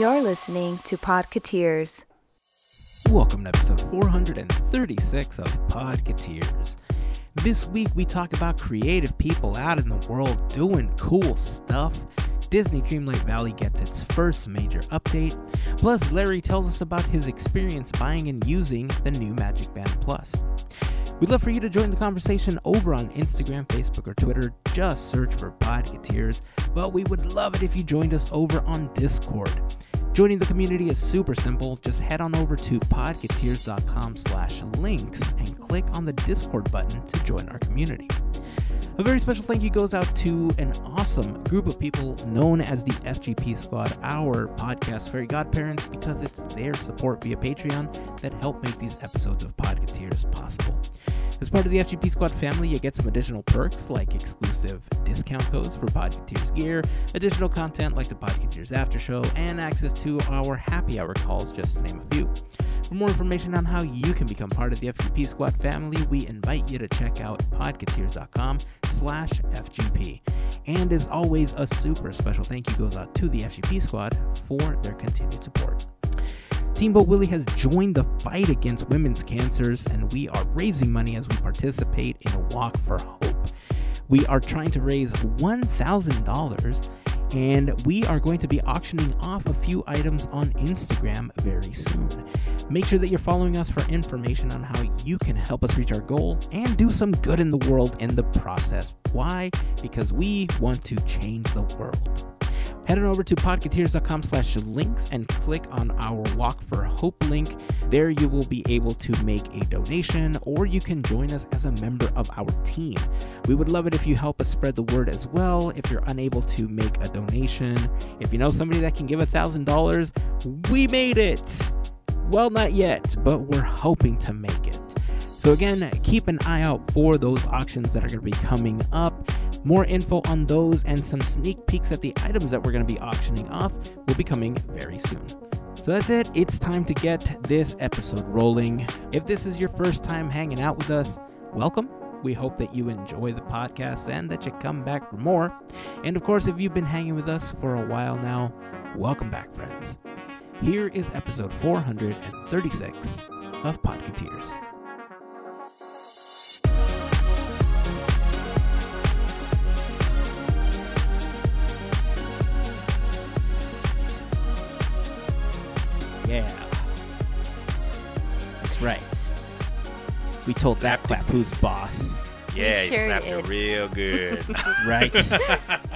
You're listening to Podcateers. Welcome to episode 436 of Podcateers. This week we talk about creative people out in the world doing cool stuff. Disney Dreamlight Valley gets its first major update. Plus, Larry tells us about his experience buying and using the new Magic Band Plus. We'd love for you to join the conversation over on Instagram, Facebook, or Twitter. Just search for Podcateers. But we would love it if you joined us over on Discord. Joining the community is super simple. Just head on over to podcateers.com slash links and click on the Discord button to join our community. A very special thank you goes out to an awesome group of people known as the FGP Squad, our podcast fairy godparents, because it's their support via Patreon that help make these episodes of Podcateers possible. As part of the FGP Squad family, you get some additional perks like exclusive discount codes for Podcateers gear, additional content like the Podcateers After Show, and access to our happy hour calls, just to name a few. For more information on how you can become part of the FGP Squad family, we invite you to check out podcateers.com slash FGP. And as always, a super special thank you goes out to the FGP Squad for their continued support. Teamboat Willie has joined the fight against women's cancers, and we are raising money as we participate in a walk for hope. We are trying to raise $1,000 and we are going to be auctioning off a few items on Instagram very soon. Make sure that you're following us for information on how you can help us reach our goal and do some good in the world in the process. Why? Because we want to change the world. Head on over to podcateers.com slash links and click on our Walk for Hope link. There you will be able to make a donation or you can join us as a member of our team. We would love it if you help us spread the word as well. If you're unable to make a donation, if you know somebody that can give a $1,000, we made it. Well, not yet, but we're hoping to make it. So, again, keep an eye out for those auctions that are going to be coming up. More info on those and some sneak peeks at the items that we're going to be auctioning off will be coming very soon. So that's it. It's time to get this episode rolling. If this is your first time hanging out with us, welcome. We hope that you enjoy the podcast and that you come back for more. And of course, if you've been hanging with us for a while now, welcome back, friends. Here is episode 436 of Podcateers. Told that clap who's boss, Yeah, We he sure snapped it real good. right?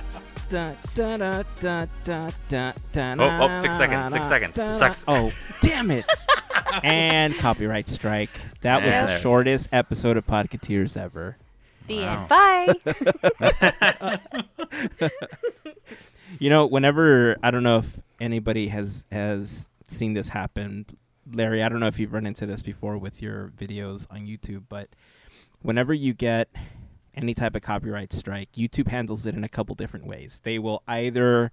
Da, da, da, da, da, da, da, Oh, oh, six seconds, six seconds, da. six- Oh, damn it. and copyright strike. That was Yeah. the shortest episode of Podcateers ever. The Wow. end. Bye. You know, whenever I don't know if anybody has has seen this happen, Larry. I don't know if you've run into this before with your videos on YouTube, but whenever you get any type of copyright strike, YouTube handles it in a couple different ways. They will either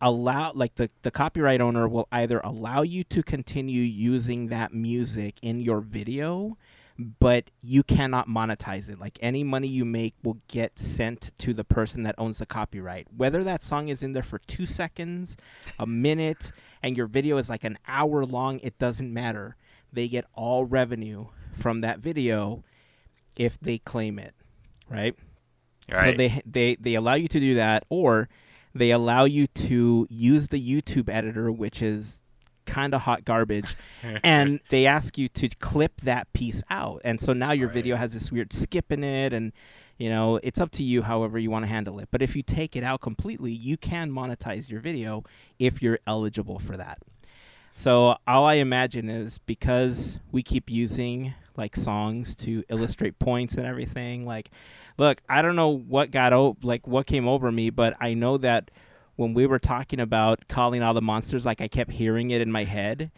allow like the, the copyright owner will either allow you to continue using that music in your video but you cannot monetize it. Like any money you make will get sent to the person that owns the copyright. Whether that song is in there for two seconds a minute and your video is like an hour long it doesn't matter. They get all revenue from that video if they claim it right? So they they they allow you to do that, or they allow you to use the YouTube editor, which is kind of hot garbage, and they ask you to clip that piece out, and so now your Right. video has this weird skip in it, and you know it's up to you however you want to handle it. But if you take it out completely, you can monetize your video if you're eligible for that. So all I imagine is because we keep using like songs to illustrate points and everything. Like, look, I don't know what got o- like what came over me, but I know that when we were talking about calling all the monsters, like I kept hearing it in my head.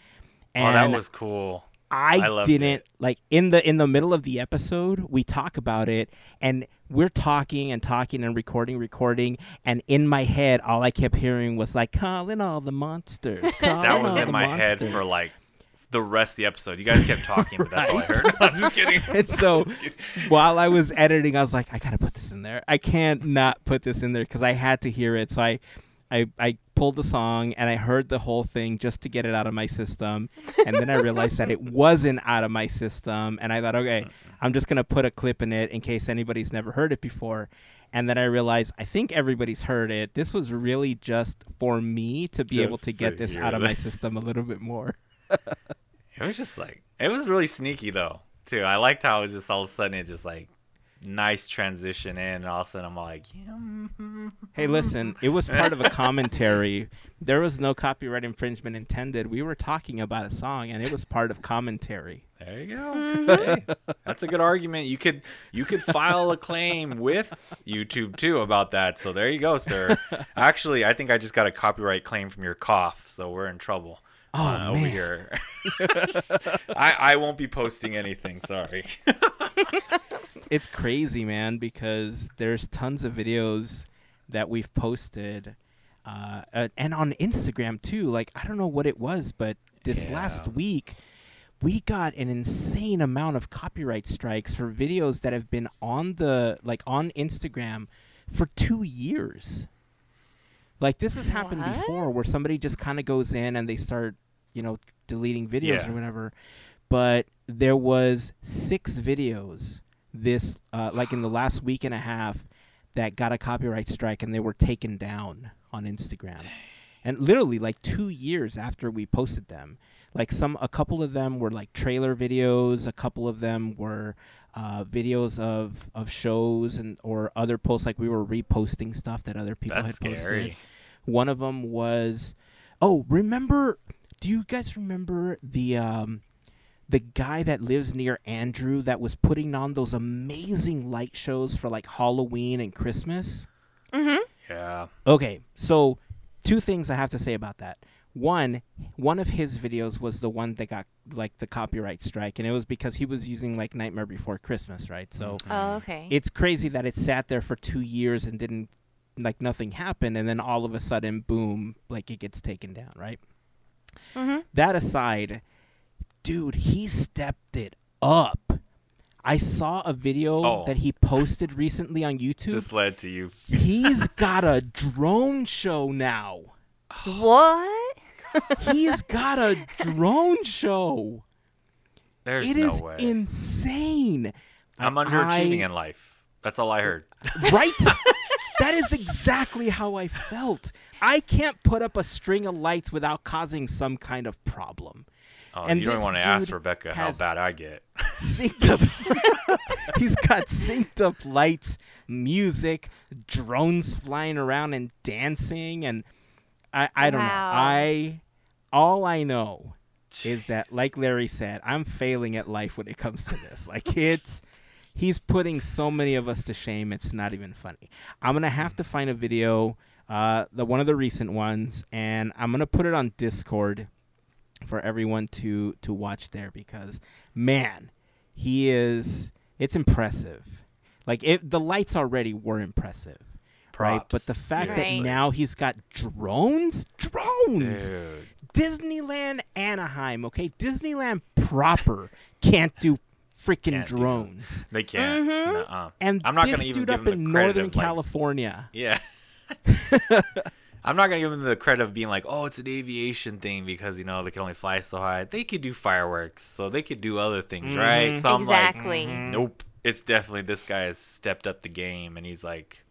And oh, that was cool. I, I didn't it. like in the in the middle of the episode we talk about it and we're talking and talking and recording recording and in my head all I kept hearing was like calling all the monsters. That was in my head for like the rest of the episode. You guys kept talking, but that's all I heard. I'm just kidding. And so while I was editing, I was like, I gotta put this in there. I can't not put this in there because I had to hear it. So I, I, I pulled the song and I heard the whole thing just to get it out of my system. And then I realized that it wasn't out of my system. And I thought, okay, I'm just to put a clip in it in case anybody's never heard it before. And then I realized I think everybody's heard it. This was really just for me to be able to get this out of my system a little bit more. It was just like it was really sneaky though too. I liked how it was just all of a sudden it just like nice transition in, and all of a sudden I'm like. Hey, listen, it was part of a commentary. There was no copyright infringement intended. We were talking about a song, and it was part of commentary. there you go. Hey, that's a good argument. You could you could file a claim with YouTube too about that. So there you go, sir. Actually, I think I just got a copyright claim from your cough, so we're in trouble. Oh, uh, over here. I I won't be posting anything. Sorry. It's crazy, man, because there's tons of videos that we've posted, uh, and on Instagram too. Like I don't know what it was, but this last week we got an insane amount of copyright strikes for videos that have been on the like on Instagram for two years. Like this has happened What? before, where somebody just kind of goes in and they start, you know, deleting videos Yeah. or whatever. But there was six videos this uh, like in the last week and a half that got a copyright strike and they were taken down on Instagram. And literally like 2 years after we posted them. Like some a couple of them were like trailer videos, a couple of them were uh, videos of of shows and or other posts like we were reposting stuff that other people That's had posted. scary. One of them was, oh, remember? Do you guys remember the um, the guy that lives near Andrew that was putting on those amazing light shows for like Halloween and Christmas? Mm-hmm. Yeah. Okay, so two things I have to say about that. One, one of his videos was the one that got like the copyright strike, and it was because he was using like Nightmare Before Christmas, right? So Oh, okay. it's crazy that it sat there for two years and didn't like nothing happened, and then all of a sudden, boom, like it gets taken down, right? mm-hmm. That aside, dude, he stepped it up. I saw a video Oh. that he posted recently on YouTube. This led to you. He's got a drone show now. What? He's got a drone show. There's It no is way. insane. I'm underachieving I- in life. That's all I heard. Right? that is exactly how I felt. I can't put up a string of lights without causing some kind of problem. Oh, And you don't want to ask Rebecca how bad I get. Synced up. He's got synced up lights, music, drones flying around and dancing, and I, I don't know. I all I know is that, like Larry said, I'm failing at life when it comes to this. Like it's he's putting so many of us to shame. It's not even funny. I'm gonna have to find a video, uh, the one of the recent ones, and I'm gonna put it on Discord for everyone to to watch there because man, he is. It's impressive. Like it, the lights already were impressive. Right, but the fact that Seriously. now he's got drones, drones, Dude. Disneyland Anaheim, okay? Disneyland proper can't do freaking Can't drones. They can't. Mhm. Nuh-uh. And I'm not this gonna even dude give up in Northern of, like- California. Yeah. I'm not gonna give them the credit of being like, oh, it's an aviation thing because you know they can only fly so high. They could do fireworks, so they could do other things, right? Mhm. So I'm like, exactly. nope. It's definitely this guy has stepped up the game, and he's like,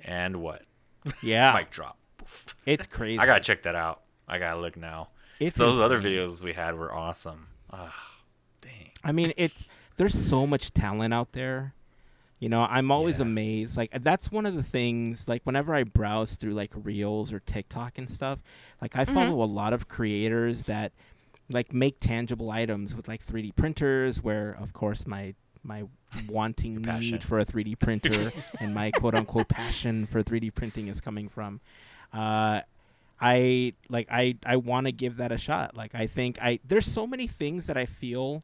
and what? Yeah, Mic drop. It's crazy. I gotta check that out. I gotta look now. It's Those other videos we had were awesome. Ah, dang. I mean, it's there's so much talent out there. You know, I'm always Yeah. amazed. Like that's one of the things. Like whenever I browse through like Reels or TikTok and stuff, like I follow a lot of creators that like make tangible items with like 3D printers. Where of course my my wanting need for a 3D printer and my quote unquote passion for 3D printing is coming from. Uh, I like I I want to give that a shot. Like I think I there's so many things that I feel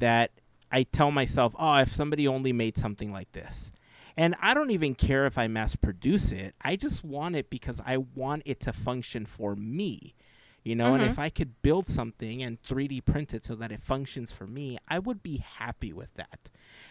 that I tell myself, "Oh, if somebody only made something like this." And I don't even care if I mass produce it. I just want it because I want it to function for me. You know, and Mhm. if I could build something and 3D print it so that it functions for me, I would be happy with that.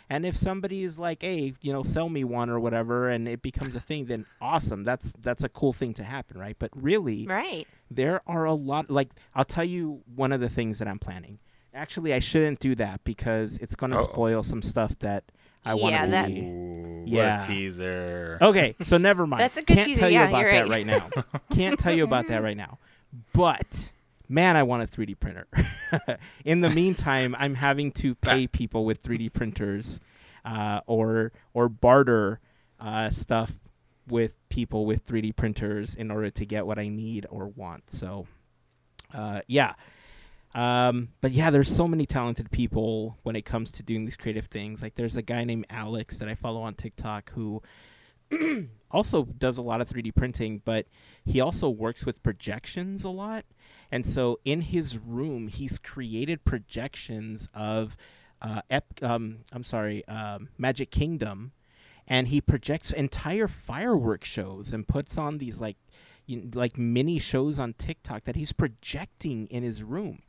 And if somebody is like, "Hey, you know, sell me one or whatever," and it becomes a thing, then awesome. That's that's a cool thing to happen, right? But really, Right. there are a lot like I'll tell you one of the things that I'm planning. Actually, I shouldn't do that because it's going to spoil some stuff that I want Yeah, to that- be. Ooh, Yeah. What a teaser. Okay, so never mind. That's a good Can't teaser, tell you yeah, about you're that right. right now. Can't tell you about that right now. But man, I want a 3D printer. In the meantime, I'm having to pay people with 3D printers, uh, or or barter uh, stuff with people with 3D printers in order to get what I need or want. So, uh, yeah. Um, but yeah, there's so many talented people when it comes to doing these creative things. Like there's a guy named Alex that I follow on TikTok who also does a lot of 3D printing, but he also works with projections a lot. And so in his room, he's created projections of uh, ep- um, I'm sorry, um, Magic Kingdom, and he projects entire fireworks shows and puts on these like you like mini shows on TikTok that he's projecting in his room.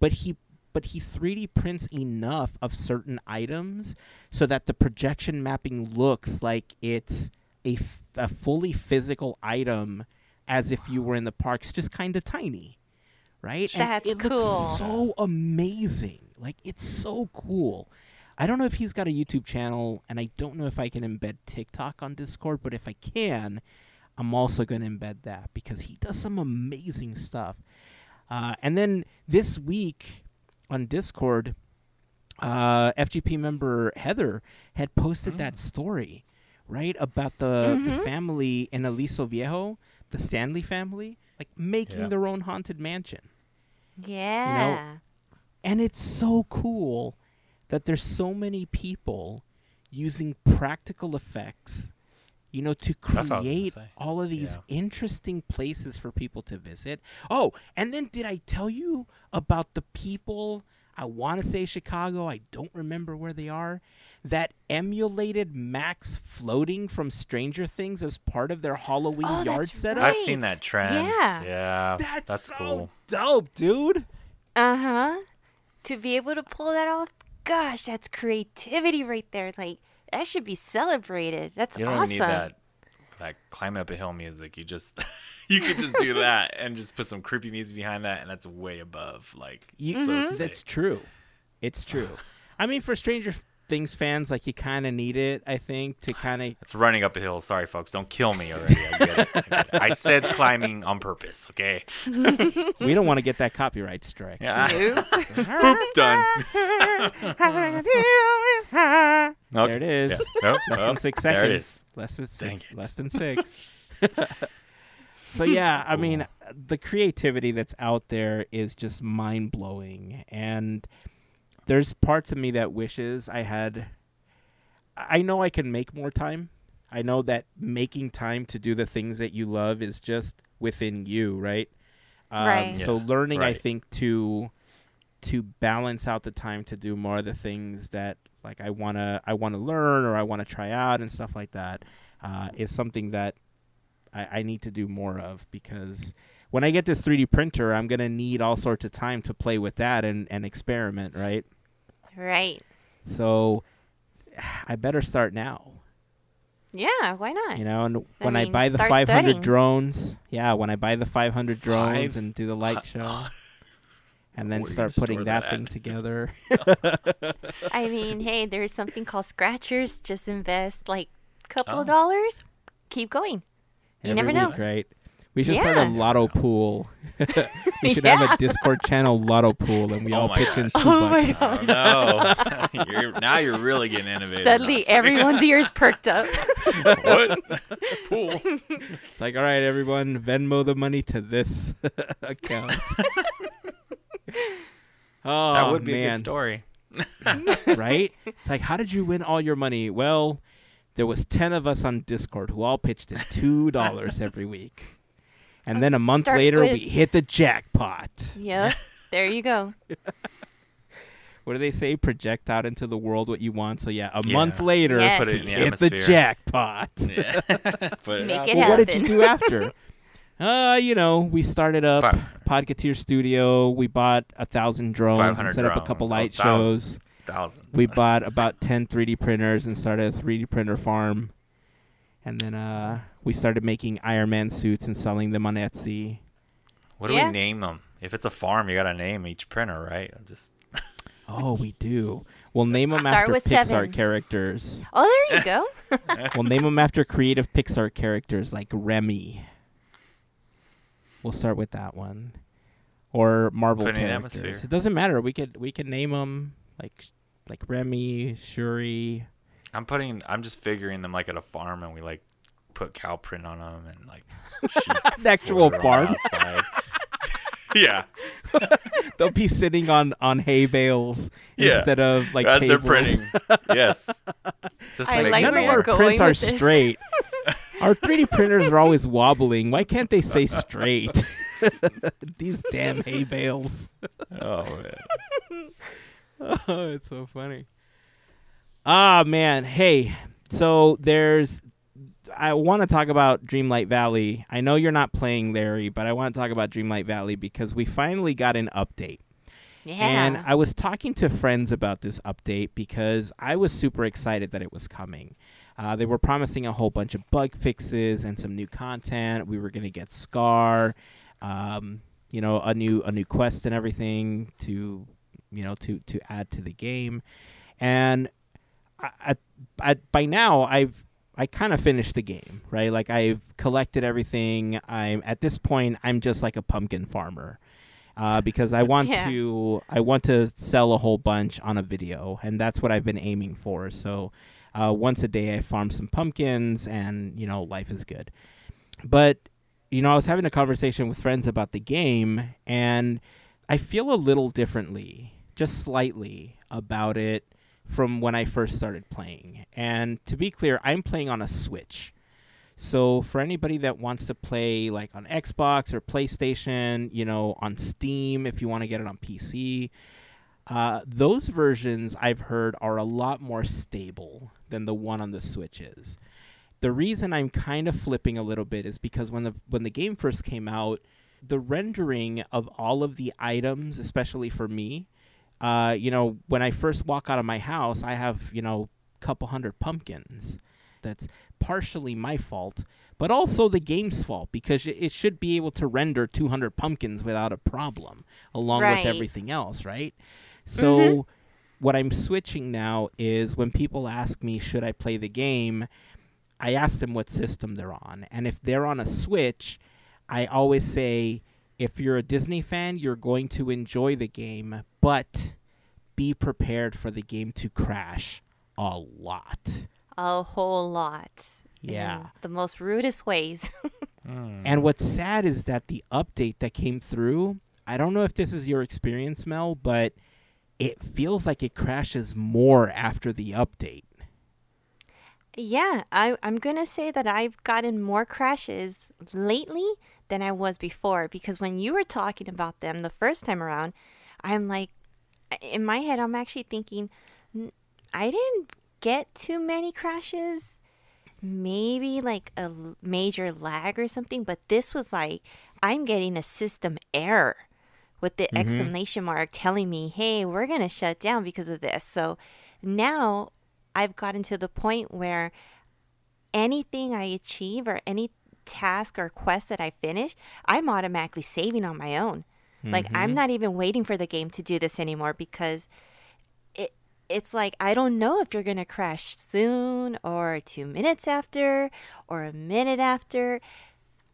But he but he 3D prints enough of certain items so that the projection mapping looks like it's a, f- a fully physical item as if you were in the parks, just kind of tiny, right? That's and it cool. looks so amazing. Like it's so cool. I don't know if he's got a YouTube channel, and I don't know if I can embed TikTok on Discord, but if I can, I'm also going to embed that because he does some amazing stuff. Uh, and then this week on Discord, uh, FGP member Heather had posted that story, right, about the, the Mhm. family in Aliso Viejo, the Stanley family, like making Yeah. their own haunted mansion. Yeah. And it's so cool that there's so many people using practical effects, you know, to That's what I was gonna create all of these Yeah. interesting places for people to visit. Oh, and then did I tell you about the people? I want to say Chicago. I don't remember where they are. That emulated Max floating from Stranger Things as part of their Halloween Oh, yard that's setup. I've seen that trend. Yeah. Yeah. That's, That's so cool. dope, dude. Uh huh. To be able to pull that off, gosh, that's creativity right there. Like that should be celebrated. That's You don't awesome. even need that that climb up a hill music. You just you could just do that and just put some creepy music behind that, and that's way above like You, mm-hmm. so That's sick. true. It's true. I mean, for Stranger Things fans, like you kind of need it. I think to kind of. It's running up a hill. Sorry, folks. Don't kill me already. I, get it. I, get it. I said climbing on purpose. Okay. we don't want to get that copyright strike. Yeah. Boop. Done. There it is. Yeah. Nope. Less Oh, than six seconds. There it is. Less than six. Less than six. so yeah, I mean, the creativity that's out there is just mind blowing, and there's parts of me that wishes I had. I know I can make more time. I know that making time to do the things that you love is just within you, right? Um, Right. So Yeah, learning, I think, to to balance out the time to do more of the things that like I wanna I wanna learn or I wanna try out and stuff like that uh, is something that I, I need to do more of because when I get this 3D printer, I'm gonna need all sorts of time to play with that and, and experiment, right? right. So I better start now. Yeah. Why not? You know, and I when I buy the 500 studying. drones, yeah, when I buy the 500 drones Five and do the light show, and then Where start putting that, that thing together. I mean, hey, there's something called scratchers. Just invest like a couple of Oh. dollars. Keep going. You Every never know. week, right? We should start a lotto pool. we should have a Discord channel lotto pool, and we Oh all my pitch in gosh. two Oh my bucks. God. Oh no! you're, now you're really getting innovative. Suddenly, everyone's ears perked up. what? Pool. It's like, all right, everyone, Venmo the money to this account. oh, that would be man. a good story. right? It's like, how did you win all your money? Well, there was ten of us on Discord who all pitched in two dollars every week, and then a month Start later with- we hit the jackpot. yep. There you go. What do they say? Project out into the world what you want. So yeah, a Yeah. month later, Yes. Put it in the hit the atmosphere. jackpot. Yeah. Put it Make out it well, what did you do after? Uh, you know, we started up Five- Podcateer Studio. We bought a thousand drones 500 and set up a couple drones. Oh, light thousand. shows. Thousand. We bought about 10 3D printers and started a 3D printer farm. And then uh, we started making Iron Man suits and selling them on Etsy. What do Yeah. we name them? If it's a farm, you gotta name each printer, right? I'm just Oh, we do. We'll name them Start after with Pixar seven. characters. Oh, there you go. We'll name them after creative Pixar characters like Remy. We'll start with that one, or Marvel Put it characters. atmosphere. It doesn't matter. We could we can name them like like Remy, Shuri. I'm putting. I'm just figuring them like at a farm, and we like put cow print on them and like sheep An actual fur on farm. the outside. yeah, They'll be sitting on on hay bales Yeah. instead of like as they're printing. yes, just I to like None of our prints are this. straight. our 3D printers are always wobbling. Why can't they say straight? These damn hay bales. Oh man. Oh, it's so funny. Ah, man. Hey, so there's. I want to talk about Dreamlight Valley. I know you're not playing Larry, but I want to talk about Dreamlight Valley because we finally got an update. Yeah. And I was talking to friends about this update because I was super excited that it was coming. Uh, they were promising a whole bunch of bug fixes and some new content. We were going to get Scar, um, you know, a new a new quest and everything to, you know, to to add to the game. And I, I, I, by now, I've I kind of finished the game, right? Like I've collected everything. I'm at this point, I'm just like a pumpkin farmer uh, because I want Yeah. to I want to sell a whole bunch on a video, and that's what I've been aiming for. So uh, once a day, I farm some pumpkins, and you know life is good. But you know, I was having a conversation with friends about the game, and I feel a little differently, just slightly, about it from when I first started playing. And to be clear, I'm playing on a Switch. So for anybody that wants to play like on Xbox or PlayStation, you know, on Steam if you want to get it on PC, uh, those versions I've heard are a lot more stable than the one on the Switch is. The reason I'm kind of flipping a little bit is because when the when the game first came out, the rendering of all of the items, especially for me, uh, you know, when I first walk out of my house, I have you know a couple hundred pumpkins. That's partially my fault, but also the game's fault because it, it should be able to render 200 pumpkins without a problem, along Right. with everything else, right? So, what I'm switching now is when people ask me, should I play the game, I ask them what system they're on. And if they're on a Switch, I always say, if you're a Disney fan, you're going to enjoy the game, but be prepared for the game to crash a lot. a whole lot. Yeah. In the most rudest ways. Hmm. And what's sad is that the update that came through, I don't know if this is your experience, Mel, but it feels like it crashes more after the update. yeah, I, I'm going to say that I've gotten more crashes lately than I was before because when you were talking about them the first time around, I'm like, in my head, I'm actually thinking, I didn't get too many crashes. Maybe like a major lag or something, but this was like, I'm getting a system error with the mm-hmm. exclamation mark telling me, hey, we're going to shut down because of this. So now I've gotten to the point where anything I achieve or any task or quest that I finish, I'm automatically saving on my own. Like I'm not even waiting for the game to do this anymore because it it's like I don't know if you're going to crash soon or 2 minutes after or a minute after.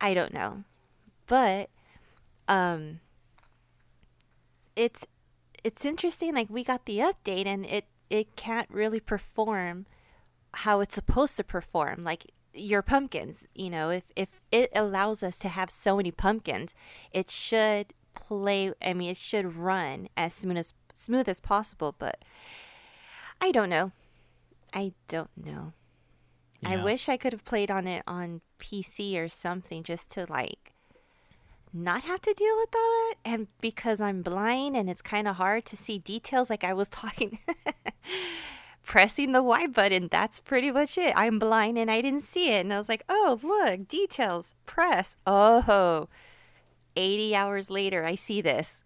I don't know. But um it's it's interesting like we got the update and it it can't really perform how it's supposed to perform like your pumpkins you know if if it allows us to have so many pumpkins it should play i mean it should run as smooth as smooth as possible but i don't know. I don't know. I wish i could have played on it on pc or something just to like not have to deal with all that and because i'm blind and it's kind of hard to see details like i was talking pressing the Y button. That's pretty much it. I'm blind and I didn't see it. And I was like, oh, look, details, press. Oh, 80 hours later, I see this.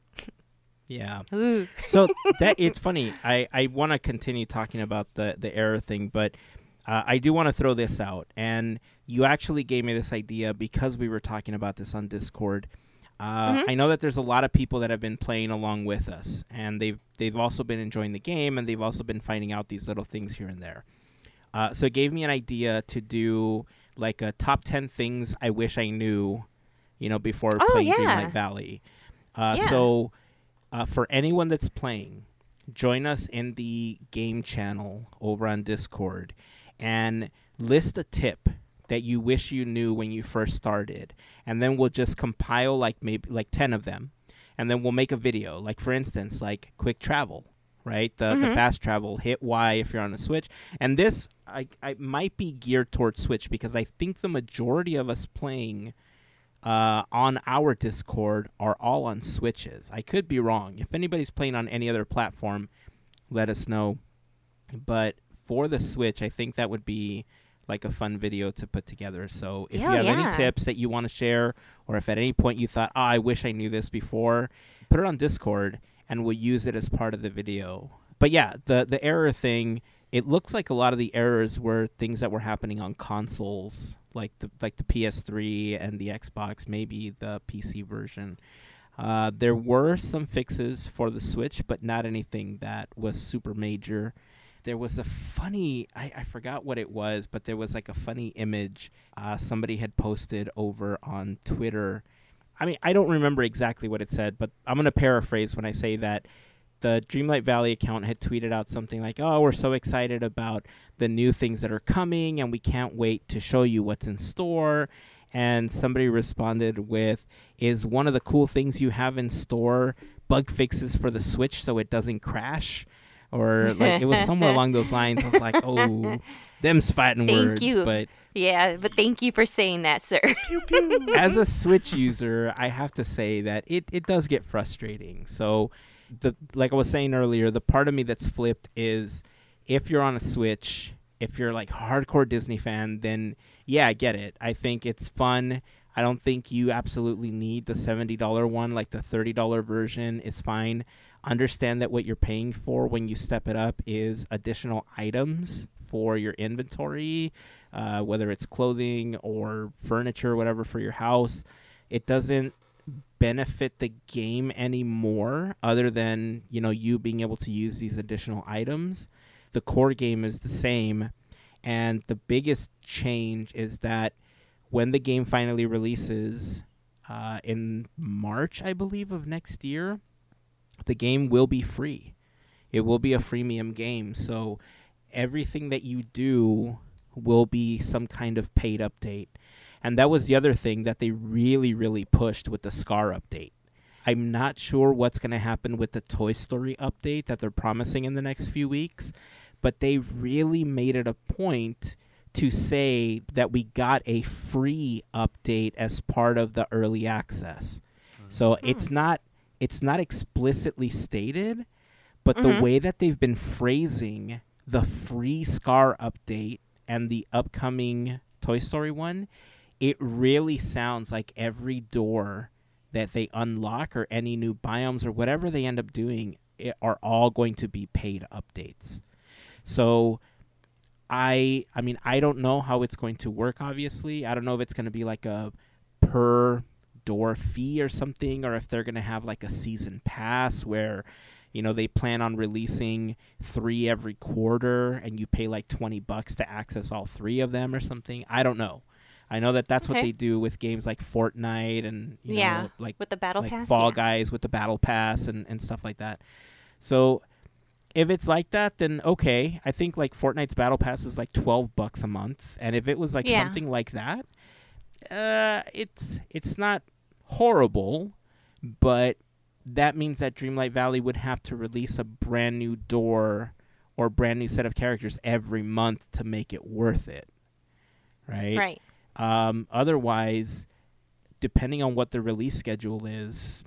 Yeah. Ooh. so that it's funny. I I want to continue talking about the the error thing, but uh, I do want to throw this out. And you actually gave me this idea because we were talking about this on Discord. Uh, I know that there's a lot of people that have been playing along with us, and they've they've also been enjoying the game, and they've also been finding out these little things here and there. Uh, so it gave me an idea to do like a top ten things I wish I knew, you know, before Oh, playing yeah. Dreamlight Valley. Uh, Yeah. So uh, for anyone that's playing, join us in the game channel over on Discord and list a tip that you wish you knew when you first started and then we'll just compile like maybe like 10 of them and then we'll make a video like for instance like quick travel right the, the fast travel hit y if you're on a switch and this I, I might be geared towards switch because i think the majority of us playing uh, on our Discord are all on Switches. I could be wrong. If anybody's playing on any other platform, let us know. But for the Switch, I think that would be like a fun video to put together. So if you have yeah. any tips that you want to share, or if at any point you thought, oh, I wish I knew this before, put it on Discord and we'll use it as part of the video. But yeah, the the error thing, it looks like a lot of the errors were things that were happening on consoles, like the like the PS3 and the Xbox, maybe the PC version. Uh, there were some fixes for the Switch, but not anything that was super major. There was a funny, I, I forgot what it was, but there was like a funny image uh, somebody had posted over on Twitter. I mean, I don't remember exactly what it said, but I'm going to paraphrase when I say that the Dreamlight Valley account had tweeted out something like, "Oh, we're so excited about the new things that are coming, and we can't wait to show you what's in store." And somebody responded with, "Is one of the cool things you have in store bug fixes for the Switch so it doesn't crash?" Or like it was somewhere along those lines. I was like, "Oh, them's fighting Thank words," you. but Yeah, but thank you for saying that, sir. as a Switch user, I have to say that it, it does get frustrating. So, the like I was saying earlier, the part of me that's flipped is if you're on a Switch, if you're like hardcore Disney fan, then yeah, I get it. I think it's fun. I don't think you absolutely need the seventy dollar one. Like the thirty dollar version is fine. Understand that what you're paying for when you step it up is additional items for your inventory, uh, whether it's clothing or furniture, whatever for your house. It doesn't benefit the game anymore, other than you know you being able to use these additional items. The core game is the same, and the biggest change is that when the game finally releases uh, in March, I believe, of next year, the game will be free. It will be a freemium game, so everything that you do will be some kind of paid update. And that was the other thing that they really, really pushed with the Scar update. I'm not sure what's going to happen with the Toy Story update that they're promising in the next few weeks, but they really made it a point to say that we got a free update as part of the early access. So hmm. it's not it's not explicitly stated, but the Mhm. way that they've been phrasing the free Scar update and the upcoming Toy Story one, it really sounds like every door that they unlock or any new biomes or whatever they end up doing it, are all going to be paid updates. So I I mean I don't know how it's going to work obviously. I don't know if it's going to be like a per door fee or something or if they're going to have like a season pass where you know they plan on releasing 3 every quarter and you pay like 20 bucks to access all 3 of them or something. I don't know. I know that that's what they do with games like Fortnite and you Yeah, know like With the battle like pass. Fall yeah. Guys with the Battle Pass and, and stuff like that. So if it's like that, then okay. I think like Fortnite's Battle Pass is like twelve bucks a month, and if it was like Yeah. something like that, uh, it's it's not horrible, but that means that Dreamlight Valley would have to release a brand new door or brand new set of characters every month to make it worth it, right? Right. Um, otherwise, depending on what the release schedule is,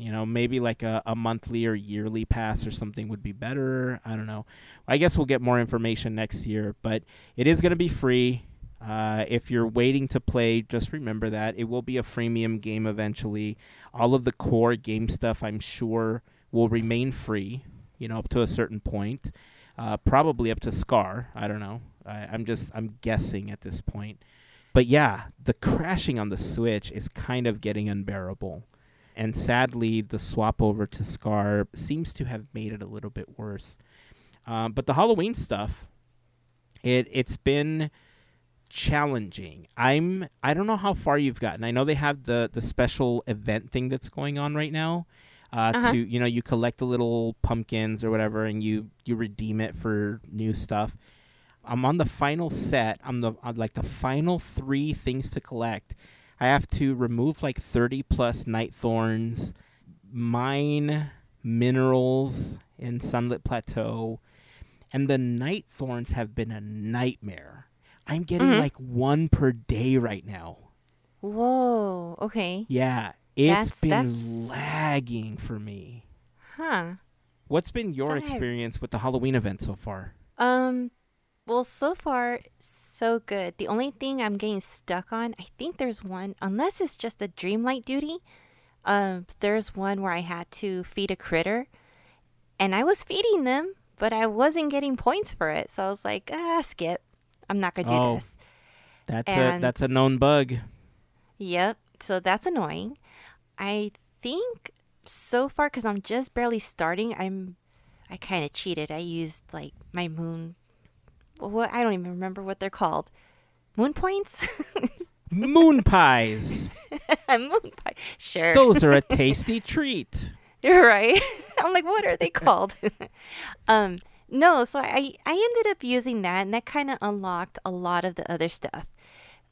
You know, maybe like a, a monthly or yearly pass or something would be better. I don't know. I guess we'll get more information next year, but it is going to be free. Uh, if you're waiting to play, just remember that it will be a freemium game eventually. All of the core game stuff, I'm sure, will remain free. You know, up to a certain point, uh, probably up to Scar. I don't know. I, I'm just I'm guessing at this point. But yeah, the crashing on the Switch is kind of getting unbearable. And sadly, the swap over to Scar seems to have made it a little bit worse. Um, but the Halloween stuff, it it's been challenging. I'm I don't know how far you've gotten. I know they have the the special event thing that's going on right now. Uh, Uh-huh. To you know, you collect the little pumpkins or whatever, and you you redeem it for new stuff. I'm on the final set. I'm the on like the final three things to collect. I have to remove like 30 plus night thorns, mine minerals in Sunlit Plateau, and the night thorns have been a nightmare. I'm getting Mhm. like one per day right now. Whoa. Okay. Yeah, it's That's- been that's- lagging for me. Huh. What's been your That I- experience with the Halloween event so far? Um, well, so far, so good. The only thing I'm getting stuck on, I think there's one, unless it's just a dreamlight duty. Um, there's one where I had to feed a critter, and I was feeding them, but I wasn't getting points for it. So I was like, ah, skip. I'm not gonna do Oh. this. That's a that's a known bug. Yep. So that's annoying. I think so far, because I'm just barely starting, I'm, I kind of cheated. I used like my moon. What I don't even remember what they're called. Moon points. Moon pies. moon pie. Sure. Those are a tasty treat. You're right. I'm like, what are they called? um, no. So I I ended up using that, and that kind of unlocked a lot of the other stuff.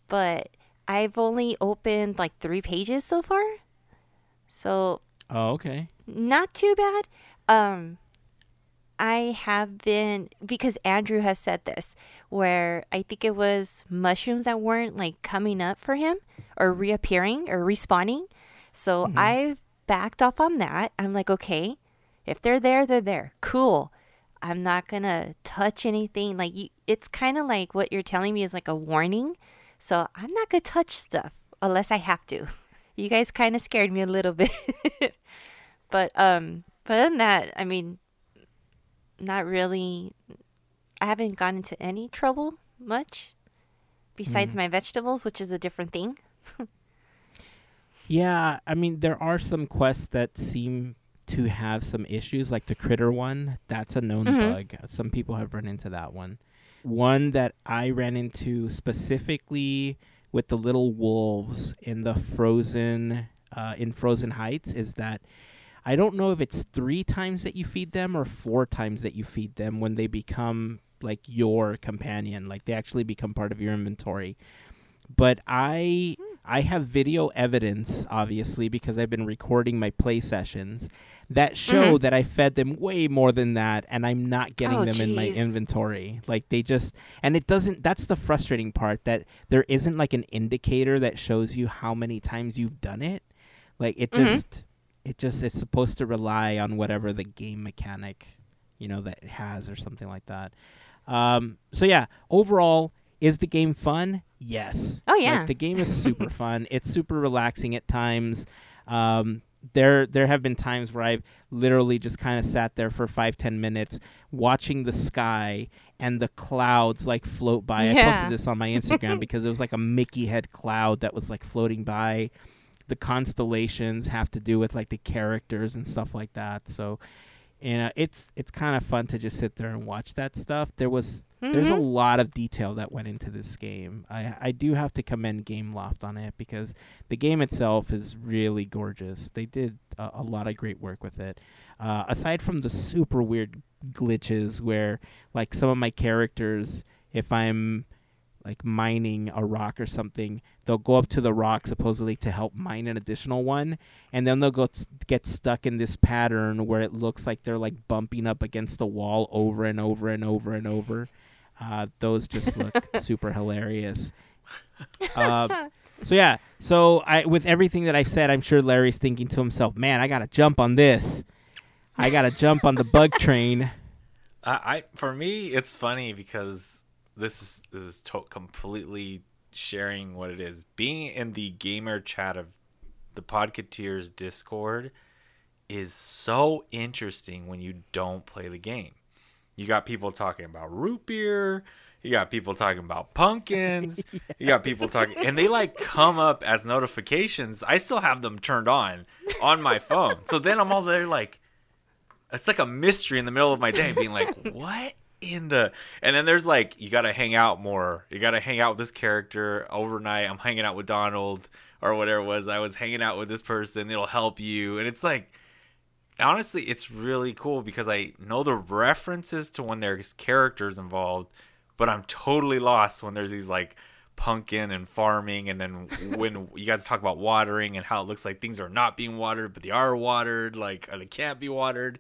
But I've only opened like three pages so far. So Oh, okay. not too bad. Um, I have been because Andrew has said this, where I think it was mushrooms that weren't like coming up for him or reappearing or respawning. So I've backed off on that. I'm like, okay, if they're there, they're there. Cool. I'm not gonna touch anything. Like you, it's kind of like what you're telling me is like a warning. So I'm not gonna touch stuff unless I have to. You guys kind of scared me a little bit. but um but other than that i mean not really i haven't gotten into any trouble much besides my vegetables which is a different thing Yeah, I mean there are some quests that seem to have some issues, like the critter one. That's a known Mhm. bug. Some people have run into that one. One that I ran into specifically with the little wolves in the frozen uh, in Frozen Heights is that I don't know if it's three times that you feed them or four times that you feed them when they become like your companion, like they actually become part of your inventory. But I I have video evidence, obviously, because I've been recording my play sessions that show Mhm. that I fed them way more than that, and I'm not getting Oh, them in my inventory. Like they just, and it doesn't. That's the frustrating part that there isn't like an indicator that shows you how many times you've done it. Like it Mhm. just, it just, it's supposed to rely on whatever the game mechanic, you know, that it has or something like that. Um, so yeah, overall, is the game fun? Yes. Oh, Like, yeah. the game is super fun. It's super relaxing at times. Um, there, there have been times where I've literally just kind of sat there for five, ten minutes watching the sky and the clouds like float by. I posted this on my Instagram because it was like a Mickey head cloud that was like floating by. The constellations have to do with like the characters and stuff like that. So, you know, it's it's kind of fun to just sit there and watch that stuff. There was there's a Mhm. lot of detail that went into this game. I I do have to commend Gameloft on it because the game itself is really gorgeous. They did a, a lot of great work with it. Uh, aside from the super weird glitches where like some of my characters, if I'm like mining a rock or something, they'll go up to the rock supposedly to help mine an additional one, and then they'll go s- get stuck in this pattern where it looks like they're like bumping up against the wall over and over and over and over. Uh, those just look super hilarious. Uh, So yeah, so I with everything that I've said, I'm sure Larry's thinking to himself, "Man, I gotta jump on this. I gotta jump on the bug train." I, I for me, it's funny because this is this is to- completely sharing what it is. Being in the gamer chat of the Podcateers Discord is so interesting when you don't play the game. You got people talking about root beer. You got people talking about pumpkins. You got people talking, and they like come up as notifications. I still have them turned on on my phone. So then I'm all there like, it's like a mystery in the middle of my day, being like, what in the? And then there's like, you got to hang out more. You got to hang out with this character overnight. I'm hanging out with Donald or whatever it was. I was hanging out with this person. It'll help you, and it's like honestly, it's really cool because I know the references to when there's characters involved, but I'm totally lost when there's these like pumpkin and farming, and then when you guys talk about watering and how it looks like things are not being watered, but they are watered, like they can't be watered.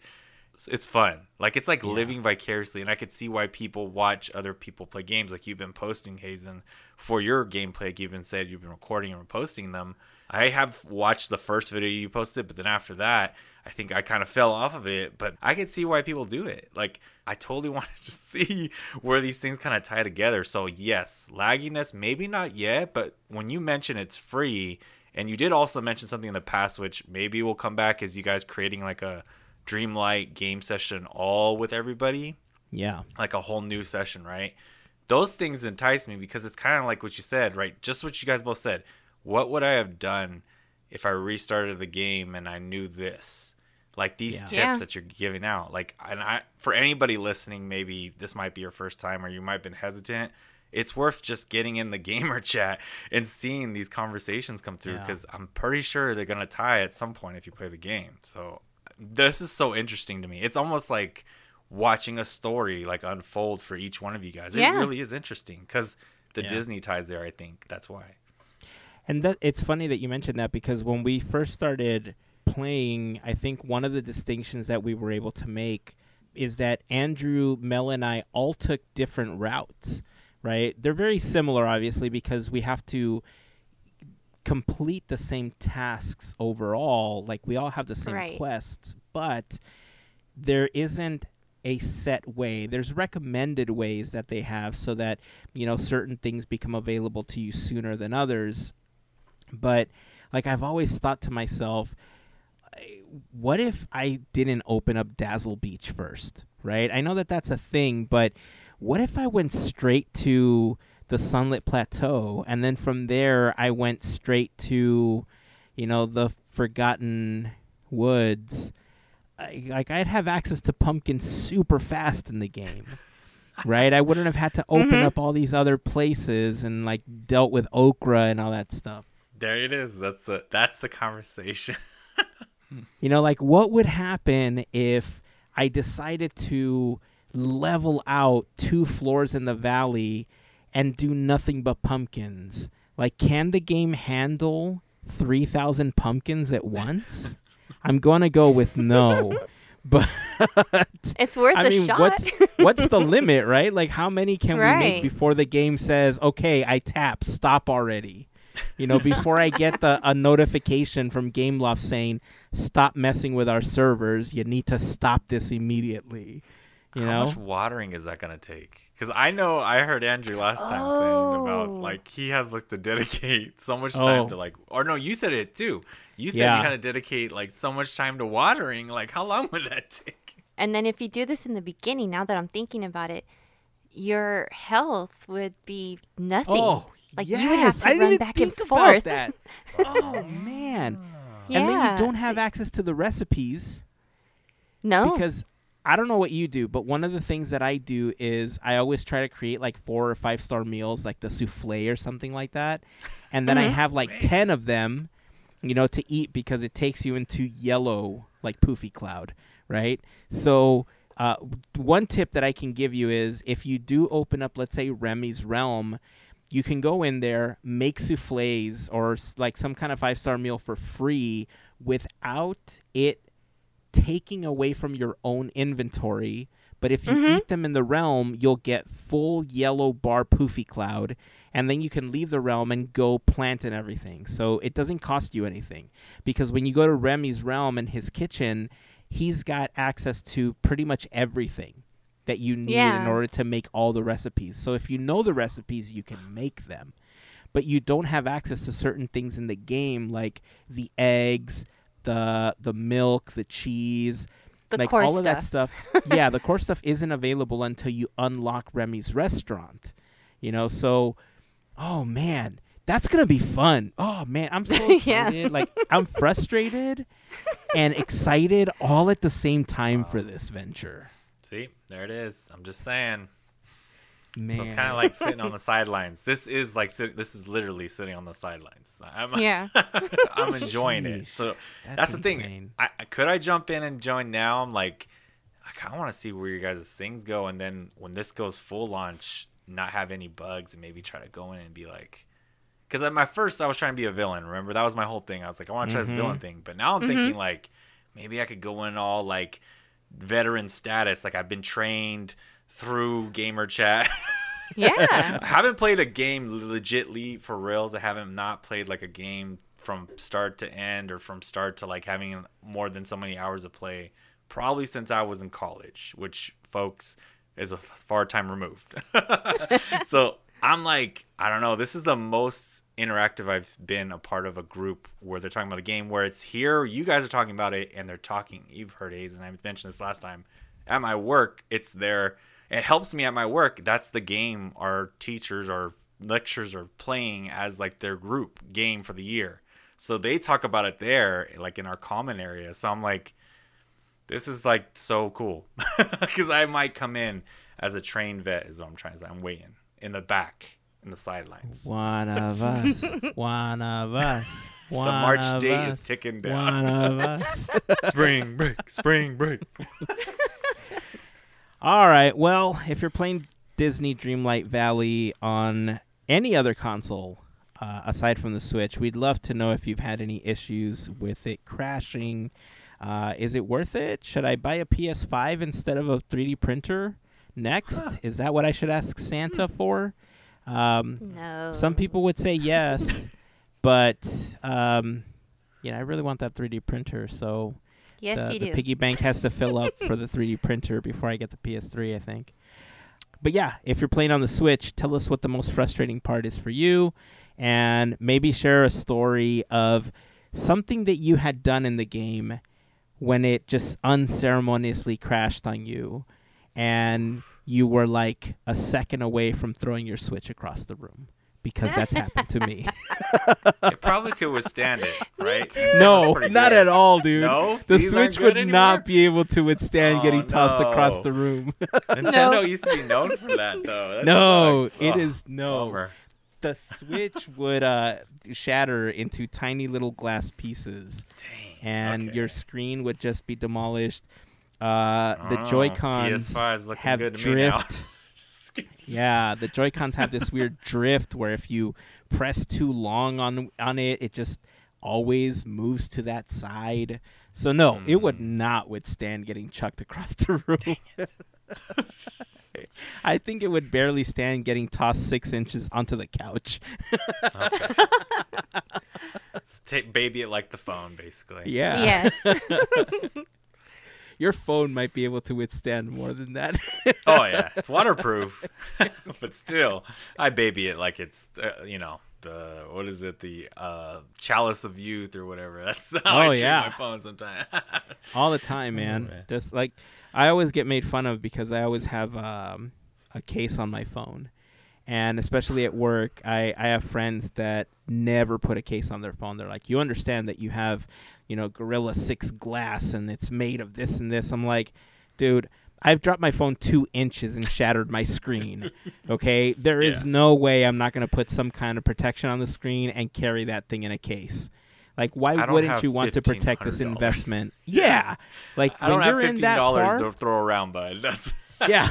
It's- fun. Like it's like living vicariously, and I could see why people watch other people play games. Like you've been posting Hazen for your gameplay. Like you've been said you've been recording and posting them. I have watched the first video you posted, but then after that, I think I kind of fell off of it. But I could see why people do it. Like I totally want to just see where these things kind of tie together. So yes, lagginess maybe not yet, but when you mention it's free, and you did also mention something in the past, which maybe will come back, is you guys creating like a dreamlight game session all with everybody Yeah, like a whole new session, right? Those things entice me because it's kind of like what you said, right? Just what you guys both said. What would I have done if I restarted the game and I knew this? Like these Yeah. tips Yeah. that you're giving out. Like and I for anybody listening, maybe this might be your first time or you might have been hesitant. It's worth just getting in the gamer chat and seeing these conversations come through Yeah. because I'm pretty sure they're gonna tie at some point if you play the game. So this is so interesting to me. It's almost like watching a story like unfold for each one of you guys. It really is interesting because the Yeah. Disney ties there. I think that's why. and that it's funny that you mentioned that because when we first started playing, I think one of the distinctions that we were able to make is that Andrew, Mel, and I all took different routes. Right? They're very similar, obviously, because we have to complete the same tasks overall. Like we all have the same Right. quests, but there isn't a set way. There's recommended ways that they have so that, you know, certain things become available to you sooner than others. But like I've always thought to myself, what if I didn't open up Dazzle Beach first, right? I know that that's a thing, but what if I went straight to the Sunlit Plateau and then from there I went straight to, you know, the Forgotten Woods? I, like I'd have access to pumpkins super fast in the game. right? I wouldn't have had to open Mhm. up all these other places and like dealt with okra and all that stuff. There it is. That's the that's the conversation. You know, like what would happen if I decided to level out two floors in the valley and do nothing but pumpkins? Like, can the game handle 3,000 pumpkins at once? I'm going to go with no. But It's worth I a mean, shot. what's what's the limit, right? Like, how many can we make before the game says, "Okay, I tap, stop already"? You know, before I get the a notification from Gameloft saying, "Stop messing with our servers. You need to stop this immediately." You How know, much watering is that gonna take? Because I know I heard Andrew last time saying about Oh. like he has like to dedicate so much time Oh. to like, or no, you said it too. You said Yeah. you kind of dedicate like so much time to watering. Like, how long would that take? and then if you do this in the beginning, now that I'm thinking about it, your health would be nothing. oh, like yes. you would have to I didn't run even back and about forth. that. oh man, yeah. and then you don't have access to the recipes. no. because I don't know what you do, but one of the things that I do is I always try to create like four or five star meals, like the souffle or something like that, and then I Mhm. have like ten of them, you know, to eat because it takes you into yellow like poofy cloud, right? So. Uh, one tip that I can give you is if you do open up, let's say Remy's Realm, you can go in there, make souffles or like some kind of five star meal for free without it taking away from your own inventory. But if you Mhm. eat them in the realm, you'll get full yellow bar poofy cloud, and then you can leave the realm and go plant and everything. So it doesn't cost you anything because when you go to Remy's realm and his kitchen, he's got access to pretty much everything that you need in order to make all the recipes. So if you know the recipes, you can make them. But you don't have access to certain things in the game like the eggs, the the milk, the cheese, The like core all of that stuff. stuff. yeah, the core stuff isn't available until you unlock Remy's restaurant. You know, so oh man, that's gonna be fun. Oh man, I'm so Yeah. excited. like I'm frustrated and excited all at the same time for this venture. See, there it is. I'm just saying. Man, So it's kind of like sitting on the sidelines. This is like sit- this is literally sitting on the sidelines. I'm, Yeah. I'm enjoying it. So That's that's, the thing. I, I- could I jump in and join now? I'm like, I kind of want to see where your guys' things go, and then when this goes full launch, not have any bugs, and maybe try to go in and be like, because at my first I was trying to be a villain. Remember that was my whole thing. I was like, I want to try Mhm. this villain thing, but now I'm thinking like, maybe I could go in all like veteran status, like I've been trained through gamer chat. Yeah. I haven't played a game legitly for reals. I haven't not played like a game from start to end or from start to like having more than so many hours of play probably since I was in college, which folks is a far time removed. so I'm like, I don't know. This is the most interactive I've been a part of a group where they're talking about a game where it's here, you guys are talking about it, and they're talking. You've heard A's, and I mentioned this last time. At my work, it's there. It helps me at my work. That's the game our teachers or lectures are playing as like their group game for the year. So they talk about it there, like in our common area. So I'm like, this is like so cool because I might come in as a trained vet. Is what I'm trying to say. I'm waiting in the back, in the sidelines. one of us, one of us. The One March of date us, is ticking down. One of us. spring break, spring break. All right. Well, if you're playing Disney Dreamlight Valley on any other console uh, aside from the Switch, we'd love to know if you've had any issues with it crashing. Uh, is it worth it? Should I buy a PS5 instead of a 3D printer next? Is that what I should ask Santa for? Um, No. some people would say yes, but um, you know, I really want that 3D printer, so Yes, the, you the do. piggy bank has to fill up for the 3D printer before I get the PS3, I think. But yeah, if you're playing on the Switch, tell us what the most frustrating part is for you, and maybe share a story of something that you had done in the game when it just unceremoniously crashed on you, and you were like a second away from throwing your Switch across the room. Because that's happened to me. It probably could withstand it, right? no, not at all, dude. No, The Switch would good not be able to withstand Oh, getting tossed across the room. Nintendo No. used to be known for that, though. That no, sucks. it Oh, is no. bummer. The Switch would uh, shatter into tiny little glass pieces, Dang. and okay. your screen would just be demolished. Uh, the Oh, Joy Cons PS5 is looking have good to me now. drift. Just kidding. yeah, the Joy Cons have this weird drift where if you press too long on on it, it just always moves to that side. So no, it would Hmm. not withstand getting chucked across the room. I think it would barely stand getting tossed six inches onto the couch. It's ta- baby it like the phone, basically. Yeah, Yes. Your phone might be able to withstand more than that. Oh yeah, it's waterproof, but still, I baby it like it's uh, you know the what is it the uh, chalice of youth or whatever. That's how Oh, I yeah. my phone sometimes. all the time, man. man. Just like I always get made fun of because I always have um, a case on my phone, and especially at work, I I have friends that never put a case on their phone. They're like, "You understand that you have, you know, Gorilla Six glass and it's made of this and this." I'm like, dude. I've dropped my phone two inches and shattered my screen. Okay, there is Yeah. no way I'm not going to put some kind of protection on the screen and carry that thing in a case. Like, why wouldn't you want to protect this investment? Yeah, like I don't when have you're in fifteen that dollars far, to throw around, bud. That's yeah,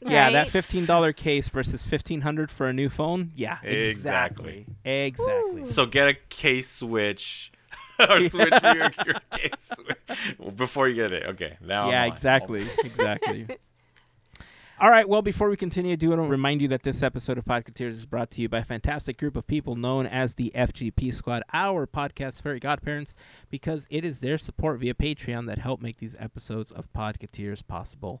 yeah, that fifteen dollar case versus fifteen hundred for a new phone. Yeah, Exactly. exactly, exactly. so get a case switch. or switch for your, your case before you get it. Okay, now yeah, exactly, exactly. All right. Well, before we continue, do I do want to remind you that this episode of Podcateers is brought to you by a fantastic group of people known as the FGP Squad, our podcast fairy godparents, because it is their support via Patreon that help make these episodes of Podcateers possible.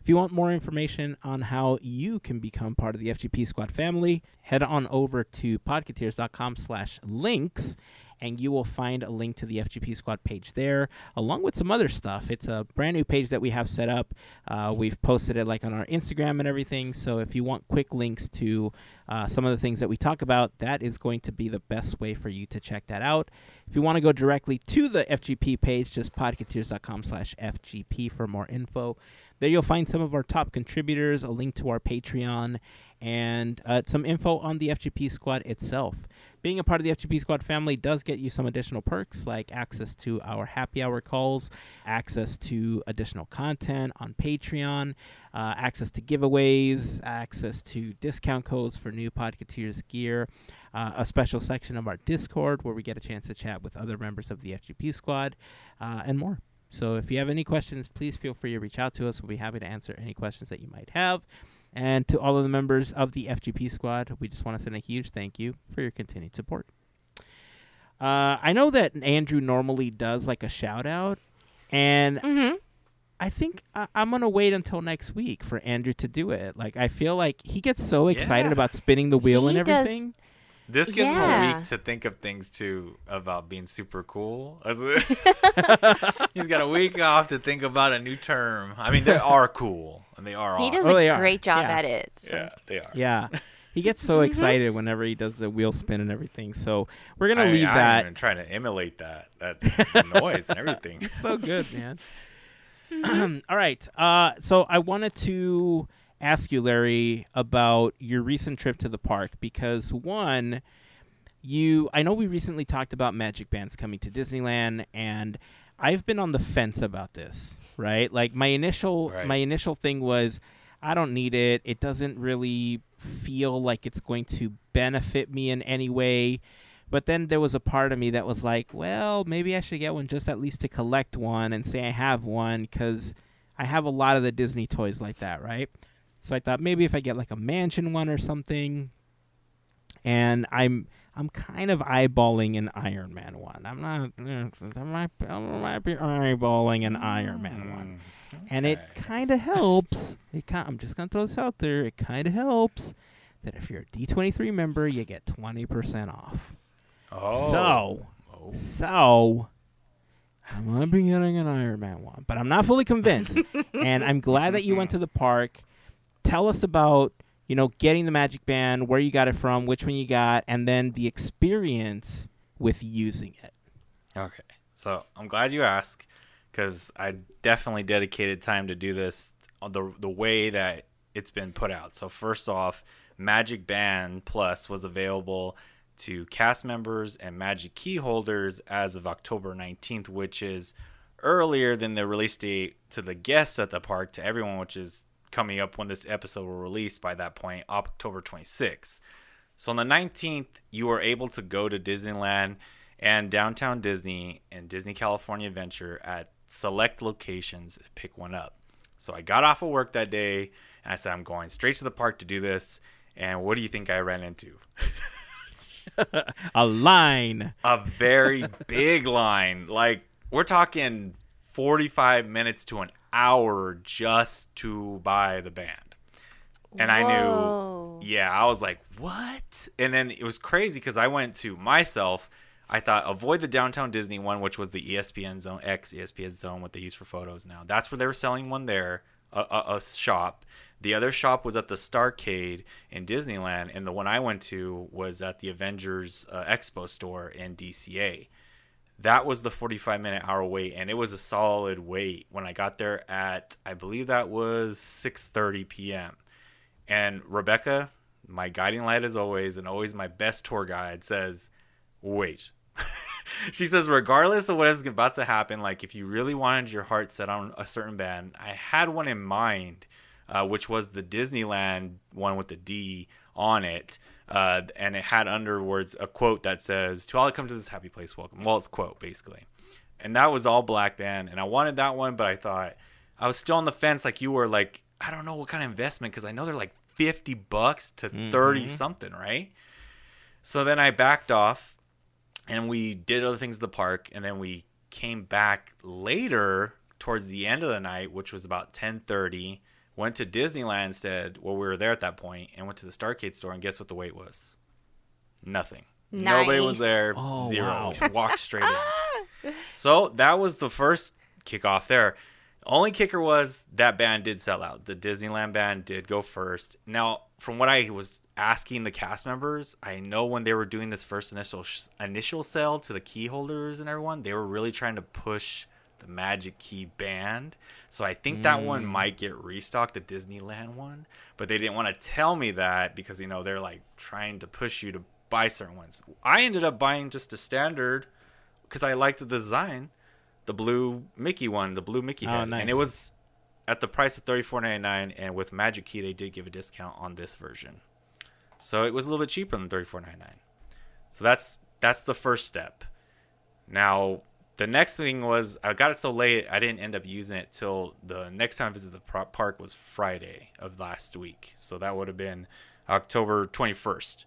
If you want more information on how you can become part of the FGP Squad family, head on over to podcateers.com slash links and you will find a link to the FGP Squad page there, along with some other stuff. It's a brand new page that we have set up. Uh, we've posted it like on our Instagram and everything. So if you want quick links to uh, some of the things that we talk about, that is going to be the best way for you to check that out. If you want to go directly to the FGP page, just podcateers.com slash FGP for more info. There you'll find some of our top contributors, a link to our Patreon, and uh, some info on the FGP Squad itself. Being a part of the FGP Squad family does get you some additional perks like access to our happy hour calls, access to additional content on Patreon, uh, access to giveaways, access to discount codes for new Podcateers gear, uh, a special section of our Discord where we get a chance to chat with other members of the FGP Squad, uh, and more. So if you have any questions, please feel free to reach out to us. We'll be happy to answer any questions that you might have. And to all of the members of the FGP squad, we just want to send a huge thank you for your continued support. Uh, I know that Andrew normally does like a shout out, and Mm-hmm. I think I- I'm gonna wait until next week for Andrew to do it. Like I feel like he gets so excited Yeah. about spinning the wheel and He does. everything. This gives him a week to think of things too about being super cool. He's got a week off to think about a new term. I mean, they are cool and they are He awesome. does Oh, they a are. great job Yeah. at it. so- Yeah, they are. Yeah. He gets so excited whenever he does the wheel spin and everything. So we're gonna I, leave I'm that. even trying to emulate that that noise and everything. so good, man. All right. Uh, so I wanted to ask you, Larry, about your recent trip to the park because one, you I know we recently talked about magic bands coming to Disneyland, and I've been on the fence about this. Right? Like my initial Right. my initial thing was. I don't need it. It doesn't really feel like it's going to benefit me in any way. But then there was a part of me that was like, well, maybe I should get one just at least to collect one and say I have one because I have a lot of the Disney toys like that, right? So I thought maybe if I get like a mansion one or something, and I'm I'm kind of eyeballing an Iron Man one. I'm not. Uh, I might, I might be eyeballing an Iron Man mm, one, and it kind of helps. It kind. I'm just gonna throw this out there. It kind of helps that if you're a D23 member, you get 20% off. Oh. So, Oh. so I'm gonna be getting an Iron Man one, but I'm not fully convinced. and I'm glad that you went to the park. Tell us about you know getting the Magic Band, where you got it from, which one you got, and then the experience with using it. Okay. So I'm glad you asked because I definitely dedicated time to do this uh, the the way that it's been put out. So first off, Magic Band Plus was available to cast members and Magic Key holders as of October 19th, which is earlier than the release date to the guests at the park to everyone, which is coming up when this episode will release by that point, October 26th. So on the 19th, you were able to go to Disneyland and Downtown Disney and Disney California Adventure at select locations to pick one up. So I got off of work that day and I said, I'm going straight to the park to do this. And what do you think I ran into? A line. A very big line. Like, we're talking 45 minutes to an hour just to buy the band. And I knew, yeah, I was like, what? And then it was crazy because I went to myself. I thought avoid the downtown Disney one, which was the ESPN zone, X ESPN zone, what they use for photos now. That's where they were selling one there, a, a, a shop. The other shop was at the Starcade in Disneyland, and the one I went to was at the Avengers uh, Expo store in DCA. That was the 45 minute hour wait, and it was a solid wait when I got there at I believe that was 6:30 p.m. And Rebecca, my guiding light as always, and always my best tour guide, says, "Wait." she says, regardless of what is about to happen, like if you really wanted your heart set on a certain band, I had one in mind, uh, which was the Disneyland one with the D on it. Uh, and it had underwards a quote that says, To all that come to this happy place, welcome. Well, it's quote, basically. And that was all black band. And I wanted that one, but I thought, I was still on the fence like you were, like, I don't know what kind of investment because I know they're like 50 bucks to Mm-hmm. 30 something, right? So then I backed off and we did other things at the park and then we came back later towards the end of the night, which was about 10:30, went to Disneyland instead. Well, we were there at that point and went to the Starcade store and guess what the wait was? Nothing. Nobody was there. Oh, zero. wow. We walked straight in. So that was the first kickoff there. Only kicker was that band did sell out. The Disneyland band did go first. Now, from what I was asking the cast members, I know when they were doing this first initial initial sale to the key holders and everyone, they were really trying to push the Magic Key band. So I think that one mm. might get restocked, the Disneyland one, but they didn't want to tell me that because you know they're like trying to push you to buy certain ones. I ended up buying just a standard because I liked the design, the blue Mickey one, the blue Mickey Oh, head, nice. and it was at the price of thirty four ninety nine. And with Magic Key, they did give a discount on this version, so it was a little bit cheaper than thirty four ninety nine. So that's that's the first step. Now the next thing was I got it so late I didn't end up using it till the next time I visited the park was Friday of last week. So that would have been October twenty first.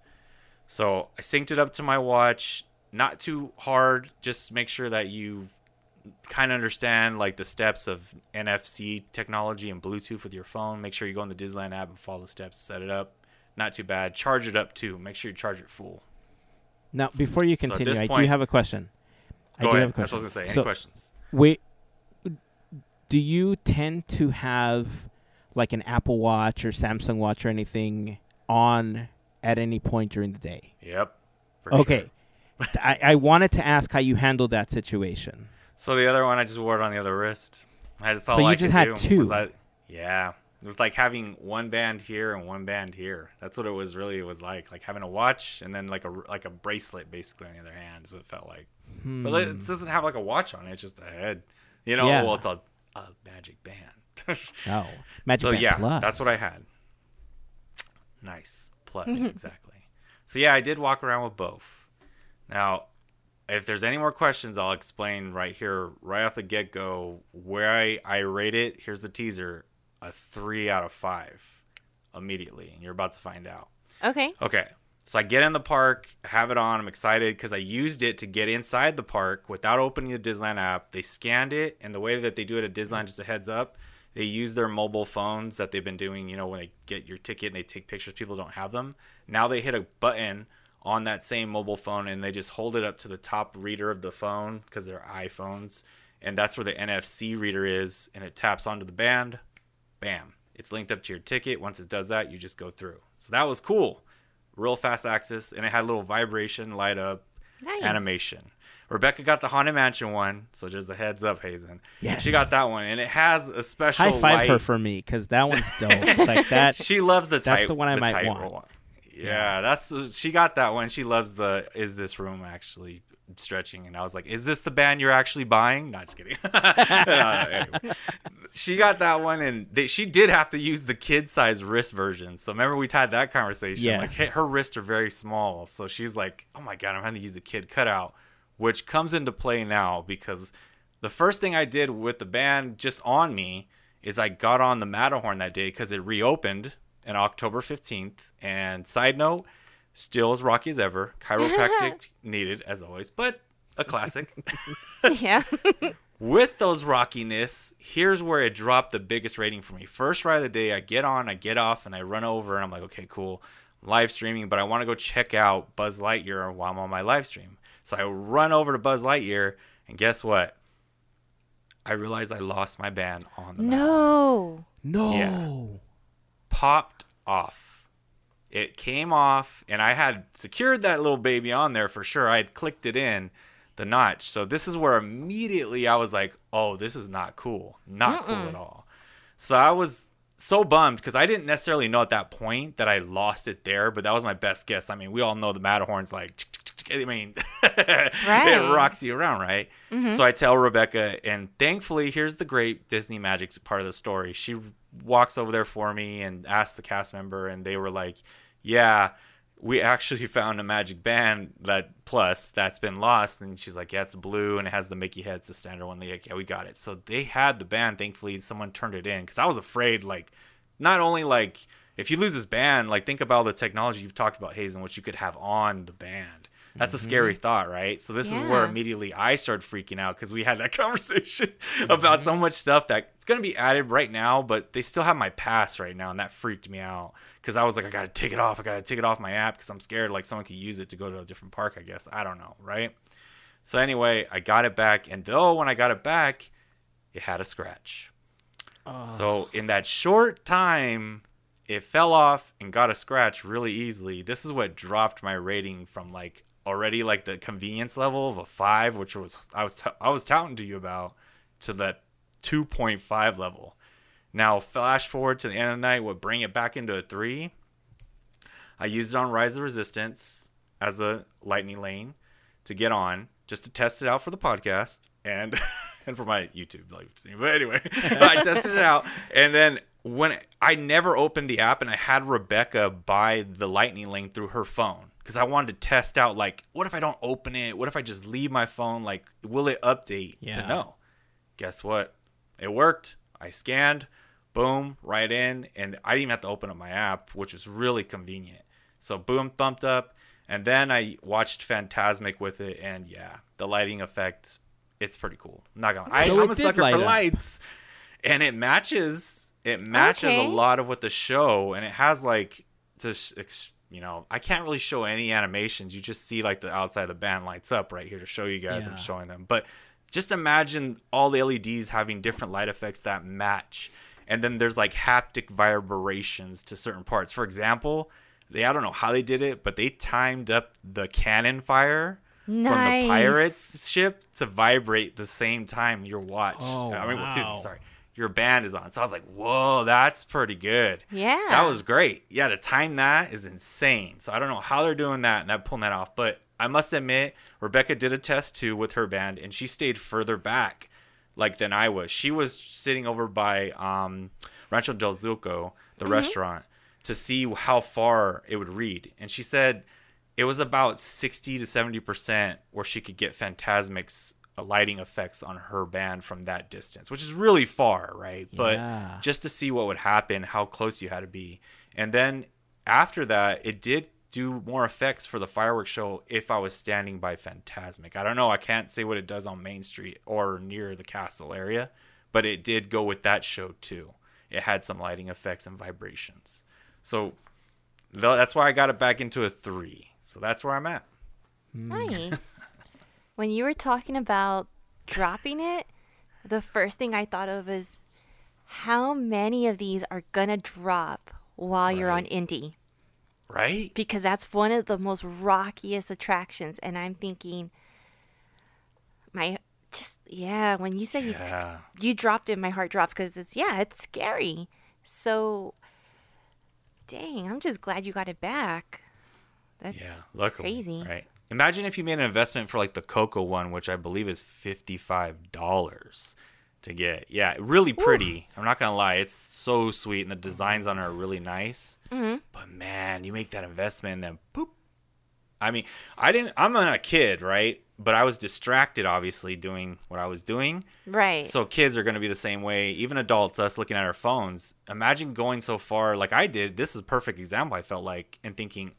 So I synced it up to my watch, not too hard, just make sure that you kind of understand like the steps of NFC technology and Bluetooth with your phone. Make sure you go on the Disneyland app and follow the steps, set it up. Not too bad. Charge it up too. Make sure you charge it full. Now, before you continue, this I do have a question. I Go do ahead. That's what I was gonna say. Any So, questions? Wait, do you tend to have like an Apple Watch or Samsung Watch or anything on at any point during the day? Yep. for Okay. sure. I, I wanted to ask how you handled that situation. So the other one, I just wore it on the other wrist. That's all So you I just had two? I- yeah. It was like having one band here and one band here. That's what it was really. It was like like having a watch and then like a like a bracelet basically on the other hand. So it felt like, but it Hmm. doesn't have like a watch on it. It's just a head. You know. Yeah. Well, it's a, a magic band. Oh, Magic so Band yeah, Plus. that's what I had. Nice plus exactly. So yeah, I did walk around with both. Now, if there's any more questions, I'll explain right here, right off the get go, where I, I rate it. Here's the teaser: a three out of five, immediately, and you're about to find out. Okay. Okay. So I get in the park, have it on. I'm excited because I used it to get inside the park without opening the Disneyland app. They scanned it, and the way that they do it at Disneyland, just a heads up, they use their mobile phones that they've been doing. You know, when they get your ticket and they take pictures, people don't have them. Now they hit a button on that same mobile phone and they just hold it up to the top reader of the phone because they're iPhones, and that's where the NFC reader is, and it taps onto the band. Bam. It's linked up to your ticket. Once it does that, you just go through. So that was cool real fast access, and it had a little vibration, light up, Nice. animation. Rebecca got the Haunted Mansion one, so just a heads up, Hazen. Yeah, She got that one, and it has a special High five light. her for me because that one's dope. like that. She loves the That's tight. the one I might want. one. Yeah, that's she got that one. She loves the is this room actually stretching, and I was like, is this the band you're actually buying? Not just kidding. Uh, anyway. She got that one, and they, she did have to use the kid size wrist version. So remember we had that conversation. Yes. Like hey, her wrists are very small, so she's like, oh my god, I'm having to use the kid cutout, which comes into play now because the first thing I did with the band just on me is I got on the Matterhorn that day because it reopened on October 15th. And side note, still as rocky as ever. Chiropractic needed, as always, but a classic. yeah. With those rockiness, here's where it dropped the biggest rating for me. First ride of the day, I get on, I get off, and I run over, and I'm like, okay, cool. Live streaming, but I want to go check out Buzz Lightyear while I'm on my live stream. So I run over to Buzz Lightyear, and guess what? I realized I lost my band on the map. No. no. Yeah. Popped off. It came off, and I had secured that little baby on there for sure. I had clicked it in the notch. So this is where immediately I was like, oh, this is not cool. Not cool at all. So I was so bummed because I didn't necessarily know at that point that I lost it there, but that was my best guess. I mean, we all know the Matterhorn's like, I mean, Right. it rocks you around, right? Mm-hmm. So I tell Rebecca, and thankfully, here's the great Disney magic part of the story. She walks over there for me and asks the cast member, and they were like, yeah. We actually found a magic band that plus that's been lost, and she's like, "Yeah, it's blue and it has the Mickey head. It's the standard one." They're like, "Yeah, we got it." So they had the band. Thankfully, someone turned it in because I was afraid, like, not only like if you lose this band, like think about the technology you've talked about, Hazen, which you could have on the band. That's a scary mm-hmm. thought, right? So this is where immediately I started freaking out because we had that conversation mm-hmm. about so much stuff that it's gonna be added right now, but they still have my pass right now, and that freaked me out because I was like, I gotta take it off, I gotta take it off my app because I'm scared like someone could use it to go to a different park. I guess I don't know, right? So anyway, I got it back, and though when I got it back, it had a scratch. So in that short time, it fell off and got a scratch really easily. This is what dropped my rating from like already like the convenience level of a five, which was I was I was touting to you about, to that two point five level. Now flash forward to the end of the night, would bring it back into a three. I used it on Rise of Resistance as a lightning lane to get on, just to test it out for the podcast and and for my YouTube live stream. But anyway, I tested it out, and then when I never opened the app, and I had Rebecca buy the lightning lane through her phone because I wanted to test out like, what if I don't open it? What if I just leave my phone? Like, will it update Yeah. to know? Guess what? It worked. I scanned, boom, right in, and I didn't even have to open up my app, which is really convenient. So boom, thumped up, and then I watched Fantasmic with it, and yeah, the lighting effect, it's pretty cool. I'm not gonna. I, So I'm a sucker light for up. lights, and it matches. It matches a lot of what the show, and it has like just ex- you know, I can't really show any animations. You just see like the outside of the band lights up right here to show you guys. I'm showing them, but just imagine all the LEDs having different light effects that match. And then there's like haptic vibrations to certain parts. For example, they I don't know how they did it, but they timed up the cannon fire from the Nice. pirates ship to vibrate the same time your watch. Oh, I mean, wow. me, sorry. Your band is on. So I was like, whoa, that's pretty good. Yeah. That was great. Yeah, to time that is insane. So I don't know how they're doing that and that pulling that off. But I must admit, Rebecca did a test too with her band, and she stayed further back, like than I was. She was sitting over by um, Rancho del Zocalo, the restaurant, to see how far it would read, and she said it was about sixty to seventy percent where she could get Fantasmic's lighting effects on her band from that distance, which is really far, right? Yeah. But just to see what would happen, how close you had to be. And then after that, it did do more effects for the fireworks show if I was standing by Fantasmic. I don't know. I can't say what it does on Main Street or near the castle area, but it did go with that show too. It had some lighting effects and vibrations. So that's why I got it back into a three. So that's where I'm at. Nice. When you were talking about dropping it, the first thing I thought of is how many of these are gonna drop while you're on Right. Indy? Right? Because that's one of the most rockiest attractions, and I'm thinking, my just yeah. When you say you you dropped it, my heart drops because it's yeah, it's scary. So, dang, I'm just glad you got it back. That's Yeah, luckily, crazy. right? Imagine if you made an investment for like the Coco one, which I believe is fifty-five dollars to get. Yeah, really pretty. I'm not gonna lie, it's so sweet, and the designs on it are really nice. Mm-hmm. But man, you make that investment, and then poop. I mean, I didn't. I'm not a kid, right? But I was distracted, obviously, doing what I was doing. right. So kids are going to be the same way. Even adults, us looking at our phones. Imagine going so far, like I did. This is a perfect example. I felt like and thinking,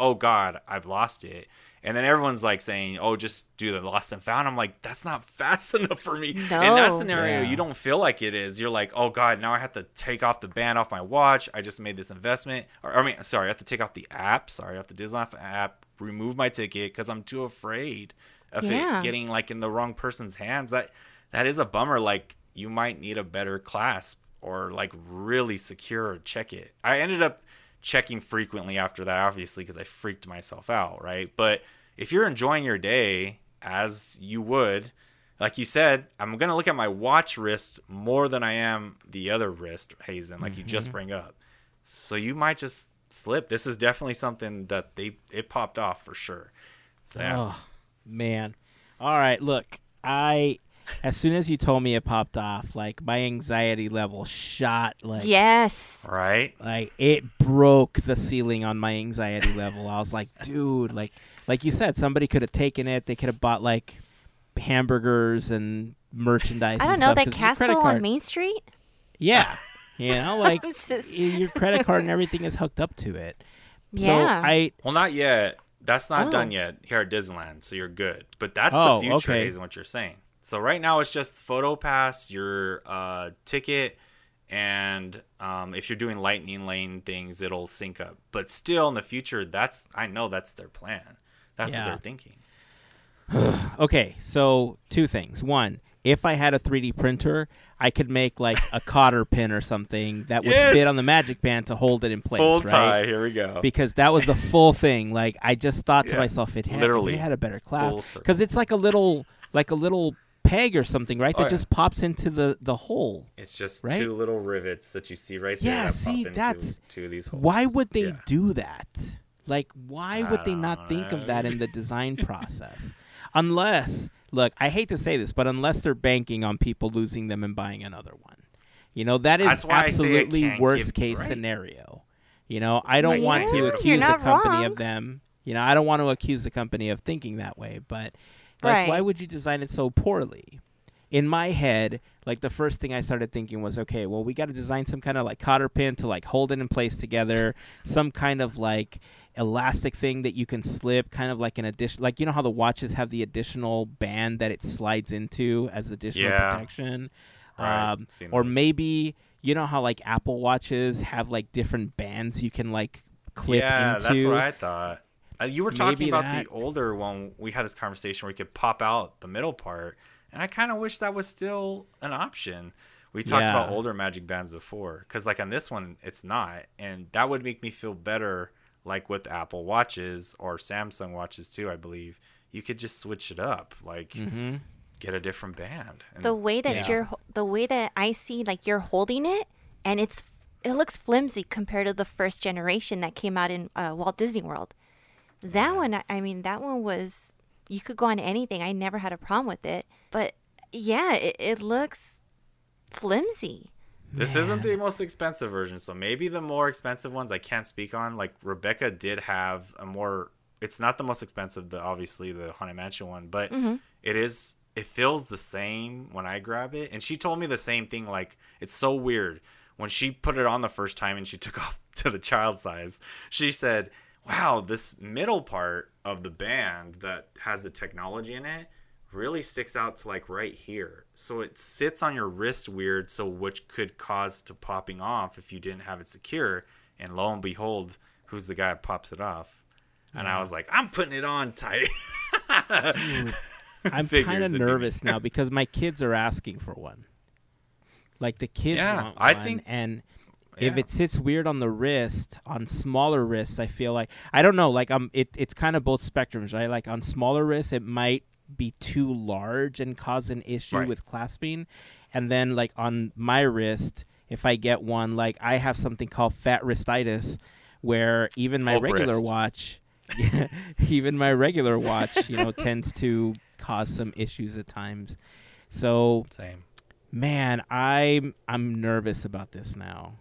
"Oh God, I've lost it." And then everyone's like saying, "Oh, just do the lost and found." I'm like, "That's not fast enough for me." In that scenario, Yeah. you don't feel like it is. You're like, "Oh God, now I have to take off the band off my watch. I just made this investment." Or I mean, sorry, I have to take off the app. Sorry, I have to Disney app, remove my ticket because I'm too afraid of Yeah. it getting like in the wrong person's hands. That that is a bummer. Like you might need a better clasp or like really secure or check it. I ended up checking frequently after that, obviously, because I freaked myself out, right? But if you're enjoying your day as you would, like you said, I'm gonna look at my watch wrist more than I am the other wrist, Hazen, like you just mm-hmm. bring up. So you might just slip. This is definitely something that they it popped off for sure. So yeah. Oh man. All right, look, I as soon as you told me it popped off, like my anxiety level shot like yes. Right? like it broke the ceiling on my anxiety level. I was like, dude, like like you said, somebody could have taken it. They could have bought like hamburgers and merchandise. I don't know stuff, that 'cause castle on Main Street. Yeah, You know, like I'm your credit card and everything is hooked up to it. So Yeah. I Well, not yet. That's not Oh. done yet here at Disneyland, so you're good. But that's Oh, the future, okay. is what you're saying. So right now it's just photo pass, your uh, ticket, and um, if you're doing lightning lane things, it'll sync up. But still, in the future, that's I know that's their plan. That's Yeah. what they're thinking. okay, so two things. One, if I had a 3D printer, I could make like a cotter pin or something that would Yes! fit on the magic band to hold it in place, Full right? tie. Here we go. because that was the full thing. Like I just thought to Yeah. myself, it had Literally. it had a better class because it's like a little like a little peg or something, right? Oh, that yeah. just pops into the the hole. It's just Right? two little rivets that you see right there. Yeah, that see, pop into that's- two of these holes. Why would they Yeah. do that? Like, why would they don't not think of that in the design process? Unless, look, I hate to say this, but unless they're banking on people losing them and buying another one. You know, that is That's why I say I absolutely worst case right. scenario. You know, I don't Right. want Yeah, to accuse the company wrong. of them. You know, I don't want to accuse the company of thinking that way, but like Right. why would you design it so poorly? In my head, like the first thing I started thinking was, okay, well, we got to design some kind of like cotter pin to like hold it in place together, some kind of like elastic thing that you can slip, kind of like an addition, like you know how the watches have the additional band that it slides into as additional Yeah. protection, Right, um, or those. maybe you know how like Apple watches have like different bands you can like clip yeah, into. that's what I thought. Uh, you were talking Maybe about that- the older one. We had this conversation where you could pop out the middle part, and I kind of wish that was still an option. We talked about older Magic Bands before, because like on this one, it's not, and that would make me feel better. Like with Apple watches or Samsung watches too, I believe you could just switch it up, like hmm get a different band. And the way that Yeah. you're the way that I see like you're holding it and it's it looks flimsy compared to the first generation that came out in uh, Walt Disney World. That one, I- I mean, that one was you could go on anything. I never had a problem with it, but yeah, it, it looks flimsy. This isn't the most expensive version, so maybe the more expensive ones I can't speak on. Like Rebecca did have a more. It's not the most expensive, the obviously the Haunted Mansion one, but mm-hmm. it is. It feels the same when I grab it, and she told me the same thing. Like it's so weird when she put it on the first time and she took off to the child size. She said, "Wow, this middle part of the band that has the technology in it." really sticks out to like right here. So it sits on your wrist weird, so which could cause to popping off if you didn't have it secure. And lo and behold, who's the guy that pops it off? And I uh-huh. was like, I'm putting it on tight. I'm kind of it'd be me. nervous now because my kids are asking for one. Like the kids Yeah, want I think- and if it sits weird on the wrist, on smaller wrists, I feel like I don't know. Like um, it it's kind of both spectrums, right? Like on smaller wrists, it might be too large and cause an issue Right. with clasping, and then like on my wrist, if I get one, like I have something called fat wristitis, where even my regular wrist. watch, even my regular watch, you know, tends to cause some issues at times. So Same. man, I'm I'm nervous about this now.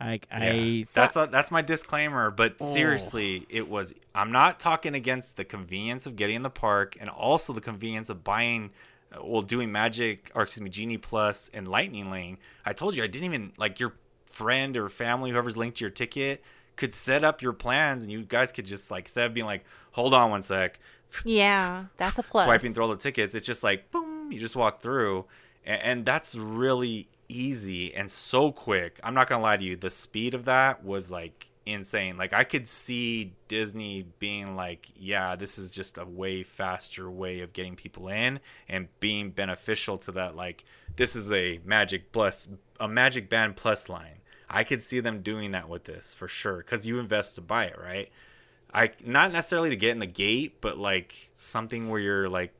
Like I Yeah. that's a, that's my disclaimer. But Oh. seriously, it was. I'm not talking against the convenience of getting in the park, and also the convenience of buying, uh, well, doing Magic or excuse me, Genie Plus and Lightning Lane. I told you I didn't even like your friend or family, whoever's linked to your ticket, could set up your plans, and you guys could just like instead of being like, hold on one sec, Yeah, that's a plus. swiping through all the tickets. It's just like boom, you just walk through, and, and that's really easy and so quick. I'm not gonna lie to you, the speed of that was like insane. Like I could see Disney being like, yeah, this is just a way faster way of getting people in and being beneficial to that. Like this is a Magic Plus, a Magic Band Plus line. I could see them doing that with this for sure because you invest to buy it, right? I not necessarily to get in the gate, but like something where you're like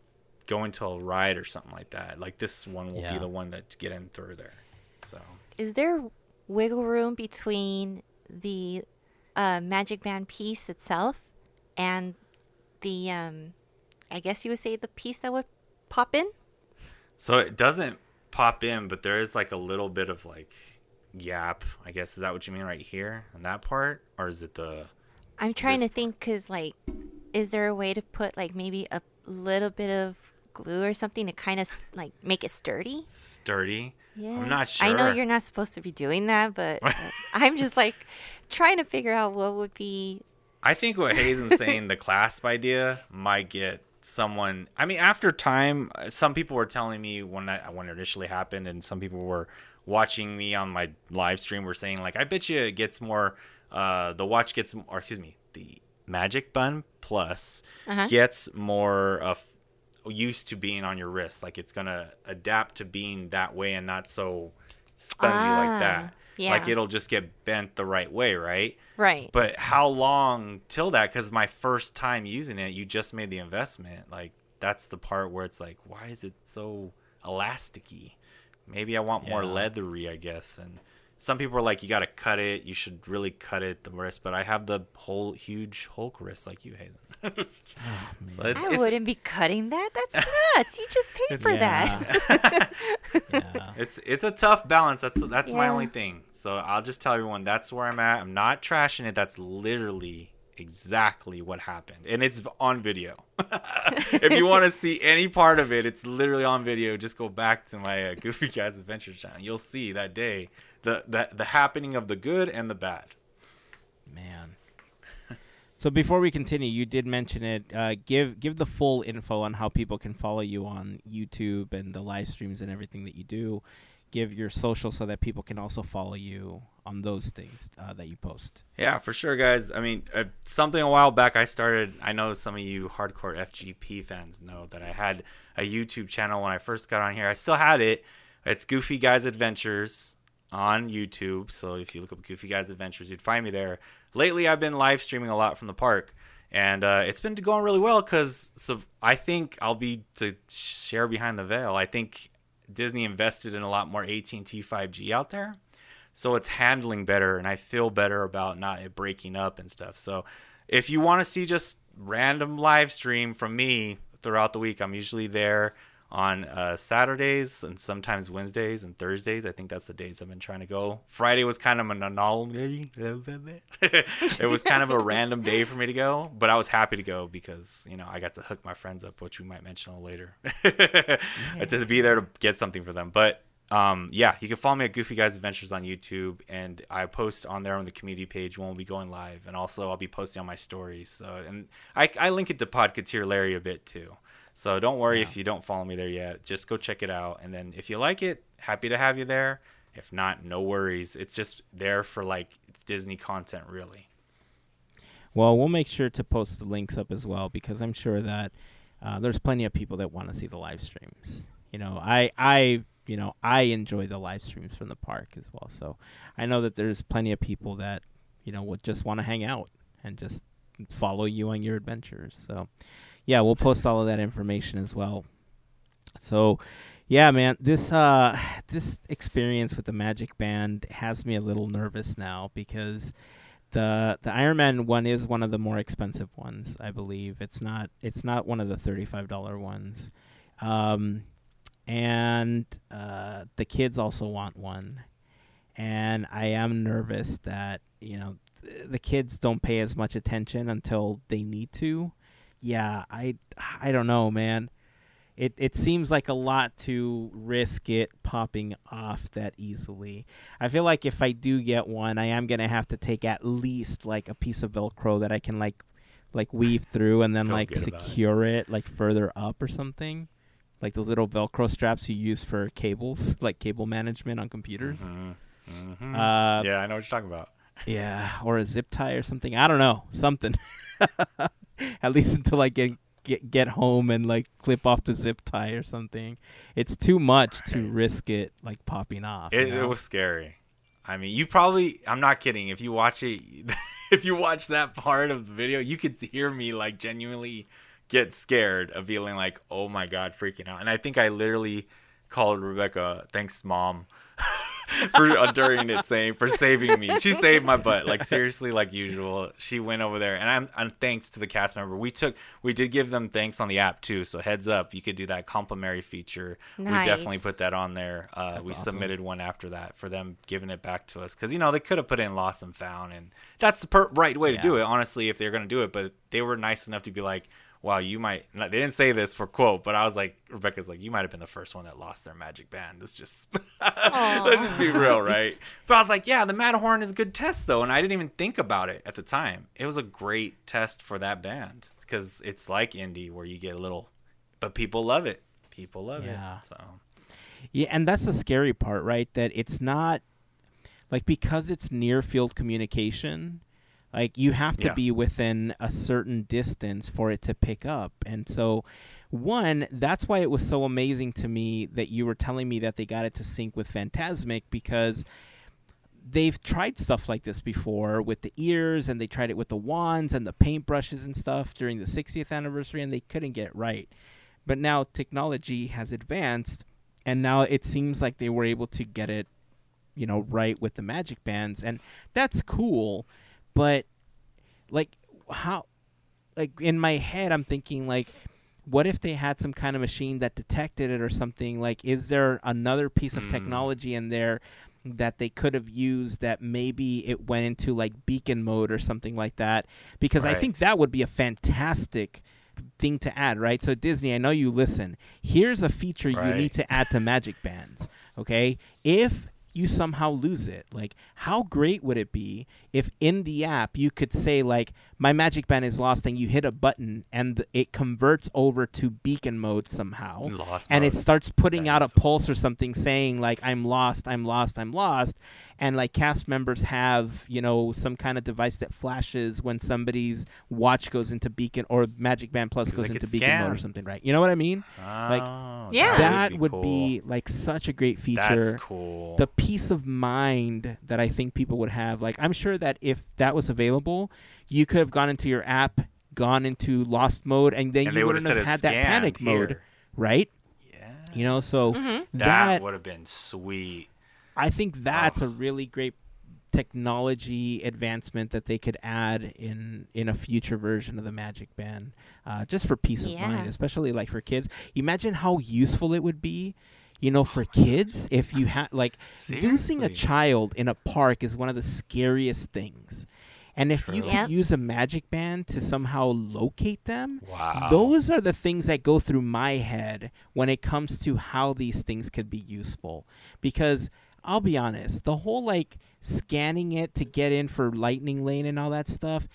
going to a ride or something like that. Like this one will Yeah. be the one that get in through there. So Is there wiggle room between the uh, Magic Band piece itself and the, um, I guess you would say the piece that would pop in? so it doesn't pop in, but there is like a little bit of like gap. I guess is that what you mean right here in that part, or is it the? I'm trying This to think because, like, is there a way to put, like, maybe a little bit of glue or something to kind of like make it sturdy? Sturdy. Yeah. I'm not sure. I know you're not supposed to be doing that, but uh, I'm just like trying to figure out what would be. I think what Hazen's saying, the clasp idea, might get someone. I mean, after time, uh, some people were telling me when I when it initially happened, and some people were watching me on my live stream were saying like, I bet you it gets more. Uh, the watch gets, or excuse me, the Magic Band Plus Uh-huh. gets more of used to being on your wrist. Like it's gonna adapt to being that way and not so spongy Ah, like that. Yeah. Like it'll just get bent the right way, right? Right. But how long till that? Because my first time using it, you just made the investment. Like that's the part where it's like, why is it so elasticy? Maybe I want more leathery, I guess. And some people are like, you got to cut it. You should really cut it the wrist. But I have the whole huge Hulk wrist like you, Hazen. so it's, I it's, wouldn't be cutting that. That's nuts. You just paid for that. yeah. It's it's a tough balance. That's that's my only thing. So I'll just tell everyone that's where I'm at. I'm not trashing it. That's literally exactly what happened, and it's on video. if you want to see any part of it, it's literally on video. Just go back to my uh, Goofy Guys Adventures channel. You'll see that day the the the happening of the good and the bad. Man. So before we continue, you did mention it. Uh, give give the full info on how people can follow you on YouTube and the live streams and everything that you do. Give your social so that people can also follow you on those things uh, that you post. Yeah, for sure, guys. I mean, uh, something a while back I started. I know some of you hardcore FGP fans know that I had a YouTube channel when I first got on here. I still had it. It's Goofy Guys Adventures on YouTube. So if you look up Goofy Guys Adventures, you'd find me there. Lately, I've been live streaming a lot from the park, and uh, it's been going really well because so I think I'll be to share behind the veil. I think Disney invested in a lot more AT&T 5G out there so it's handling better and i feel better about not it breaking up and stuff so if you want to see just random live stream from me throughout the week i'm usually there on uh, saturdays and sometimes wednesdays and thursdays i think that's the days i've been trying to go friday was kind of an anomaly it was kind of a random day for me to go but i was happy to go because you know i got to hook my friends up which we might mention later to be there to get something for them but um, yeah, you can follow me at Goofy Guys Adventures on YouTube, and I post on there on the community page when we'll be going live, and also I'll be posting on my stories. So, and I, I link it to Podcateer Larry a bit too. So don't worry if you don't follow me there yet. Just go check it out, and then if you like it, happy to have you there. If not, no worries. It's just there for like Disney content, really. Well, we'll make sure to post the links up as well because I'm sure that uh, there's plenty of people that want to see the live streams. You know, I I you know I enjoy the live streams from the park as well. So I know that there's plenty of people that you know would just want to hang out and just follow you on your adventures. So yeah, we'll post all of that information as well. So yeah, man, this uh this experience with the Magic Band has me a little nervous now because the the Iron Man one is one of the more expensive ones, I believe. It's not it's not one of the thirty five dollar ones. Um and uh the kids also want one. And I am nervous that, you know, th- the kids don't pay as much attention until they need to. Yeah, I I don't know, man it it seems like a lot to risk it popping off that easily. I feel like if I do get one, I am gonna have to take at least like a piece of Velcro that I can like like weave through and then Feel like about it. secure it. like further up or something. Like those little Velcro straps you use for cables, like cable management on computers. Mhm. Mhm. Uh, yeah, I know what you're talking about. yeah, or a zip tie or something. I don't know, something. At least until I get get get home and like clip off the zip tie or something. It's too much to risk it like popping off. you It, it was scary. I mean, you probably. I'm not kidding. If you watch it, if you watch that part of the video, you could hear me like genuinely get scared of feeling like, oh my god, freaking out. And I think I literally called Rebecca, thanks, mom, for uh, during it, saying for saving me. She saved my butt, like seriously, like usual. She went over there, and I'm, I'm thanks to the cast member. We took, we did give them thanks on the app too. So heads up, you could do that complimentary feature. We definitely put that on there. Uh, we awesome. submitted one after that for them giving it back to us because you know they could have put in lost and found, and that's the per- right way to do it. Honestly, if they're gonna do it, but they were nice enough to be like, wow, you might. They didn't say this for quote, but I was like, Rebecca's like, you might have been the first one that lost their magic band. Let's just let's just be real, right? But I was like, yeah, the Matterhorn is a good test though, and I didn't even think about it at the time. It was a great test for that band because it's like Indy where you get a little, but people love it. People love Yeah. it. So Yeah, and that's the scary part, right? That it's not like because it's near field communication, like you have to Yeah. be within a certain distance for it to pick up. And so one, that's why it was so amazing to me that you were telling me that they got it to sync with Fantasmic because they've tried stuff like this before with the ears and they tried it with the wands and the paintbrushes and stuff during the 60th anniversary and they couldn't get it right. But now technology has advanced and now it seems like they were able to get it you know right with the magic bands and that's cool but like how like in my head i'm thinking like what if they had some kind of machine that detected it or something? Like is there another piece of Hmm. technology in there that they could have used that maybe it went into like beacon mode or something like that? Because i think that would be a fantastic thing to add right? So disney i know you listen. Here's a feature you need to add to magic bands okay? If you somehow lose it like how great would it be if in the app you could say like my magic band is lost and you hit a button and it converts over to beacon mode somehow Lost and it starts putting That out a so pulse or something saying like i'm lost i'm lost i'm lost and like cast members have you know some kind of device that flashes when somebody's watch goes into beacon or magic band plus goes into gets beacon mode or something right you know what i mean like, Oh, Yeah. that would cool. be like such a great feature That's cool. the peace of mind that I think people would have. Like, I'm sure that if that was available, you could have gone into your app, gone into lost mode, and then and you would have wouldn't said have had that panic mode, right? Yeah. You know, so Mhm. that, that, would have been sweet. I think that's Oh. a really great technology advancement that they could add in in a future version of the Magic Band, uh, just for peace of Yeah. mind, especially like for kids. Imagine how useful it would be. You know, for kids, if you had like losing a child in a park is one of the scariest things. And if you True. could Yep. use a magic band to somehow locate them, Wow. those are the things that go through my head when it comes to how these things could be useful. Because I'll be honest, the whole like scanning it to get in for lightning lane and all that stuff,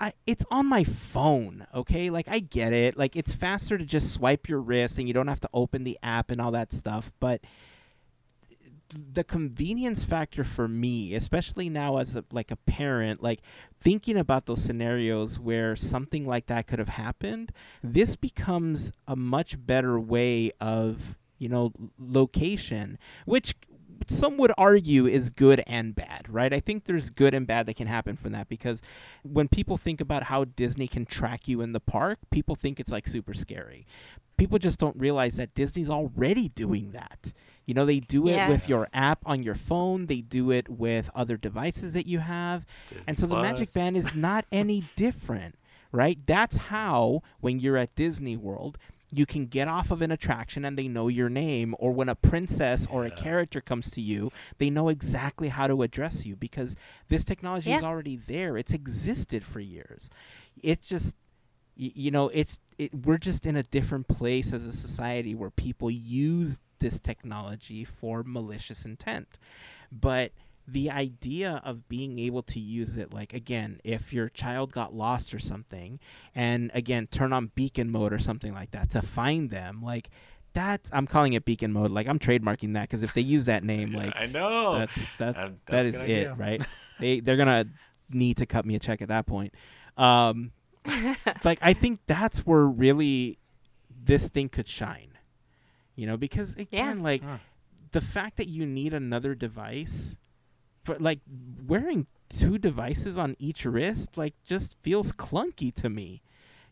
I, it's on my phone, okay? Like I get it. Like it's faster to just swipe your wrist and you don't have to open the app and all that stuff, but the convenience factor for me, especially now as a, like a parent, like thinking about those scenarios where something like that could have happened, this becomes a much better way of, you know, location, which some would argue is good and bad, right? I think there's good and bad that can happen from that because when people think about how Disney can track you in the park, people think it's like super scary. People just don't realize that Disney's already doing that. You know, they do it with your app on your phone, they do it with other devices that you have. Disney and so the Magic Band is not any different, right? That's how, when you're at Disney World, you can get off of an attraction and they know your name, or when a princess or a character comes to you, they know exactly how to address you because this technology is already there. It's existed for years. It's just, y- you know, it's it, we're just in a different place as a society where people use this technology for malicious intent. But the idea of being able to use it, like again, if your child got lost or something, and again, turn on beacon mode or something like that to find them, like that, I'm calling it beacon mode. Like I'm trademarking that because if they use that name, like I know. that's that Uh, that that's a is good it, idea. right? they they're gonna need to cut me a check at that point. Um, like I think that's where really this thing could shine, you know, because again, like Huh. the fact that you need another device for like wearing two devices on each wrist, like just feels clunky to me.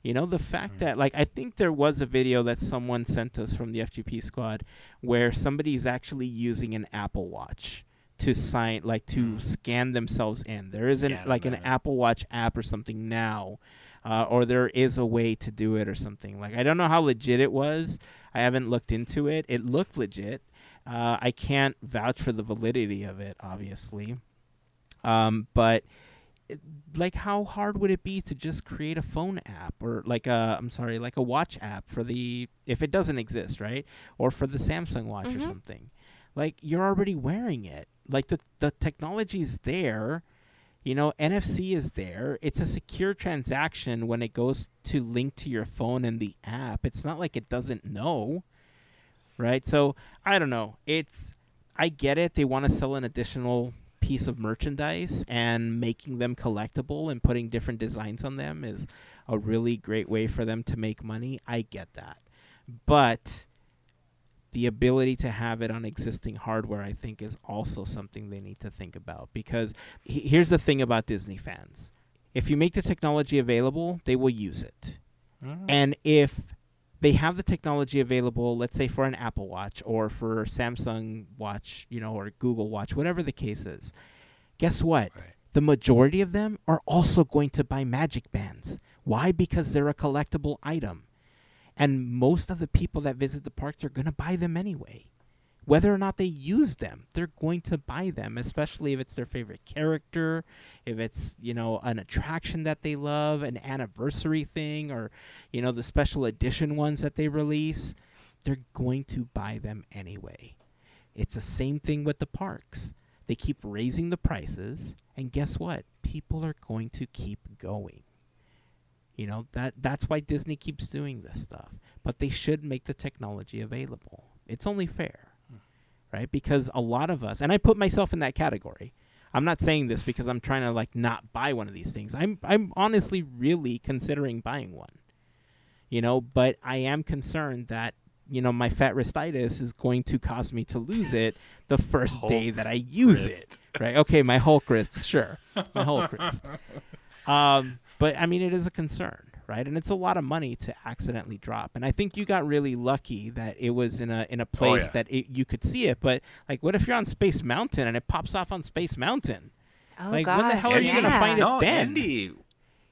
You know, the fact Mm. that like I think there was a video that someone sent us from the FGP squad where somebody's actually using an Apple Watch to sign like to Mm. scan themselves in. There isn't, Scan like an in. Apple Watch app or something now. Uh, or there is a way to do it or something. Like I don't know how legit it was. I haven't looked into it. It looked legit. Uh, I can't vouch for the validity of it, obviously. Um, but it- like how hard would it be to just create a phone app or like a I'm sorry, like a watch app for the if it doesn't exist, right? Or for the Samsung watch or Mhm. something. Like you're already wearing it. Like the the technology's there. You know, NFC is there. It's a secure transaction when it goes to link to your phone and the app. It's not like it doesn't know. Right? So, I don't know. It's I get it. They want to sell an additional piece of merchandise and making them collectible and putting different designs on them is a really great way for them to make money. I get that. But the ability to have it on existing hardware, I think, is also something they need to think about. Because he- here's the thing about Disney fans if you make the technology available, they will use it. Mm. And if they have the technology available, let's say for an Apple Watch or for Samsung Watch, you know, or Google Watch, whatever the case is, guess what? Right. The majority of them are also going to buy Magic Bands. Why? Because they're a collectible item. And most of the people that visit the parks are going to buy them anyway. Whether or not they use them, they're going to buy them, especially if it's their favorite character, if it's, you know, an attraction that they love, an anniversary thing, or, you know, the special edition ones that they release. They're going to buy them anyway. It's the same thing with the parks. They keep raising the prices, and guess what? People are going to keep going. You know, that that's why Disney keeps doing this stuff. But they should make the technology available. It's only fair. Right? Because a lot of us and I put myself in that category. I'm not saying this because I'm trying to like not buy one of these things. I'm I'm honestly really considering buying one. You know, but I am concerned that you know my fat wristitis is going to cause me to lose it the first day that I use wrist. it. Right? Okay, my Hulk wrist, sure, my Hulk wrist. Um, but I mean, it is a concern, right? And it's a lot of money to accidentally drop. And I think you got really lucky that it was in a in a oh, place yeah. that it, you could see it. But like, what if you're on Space Mountain and it pops off on Space Mountain? Oh Like, gosh, when the hell are you gonna find it no, then? Indy.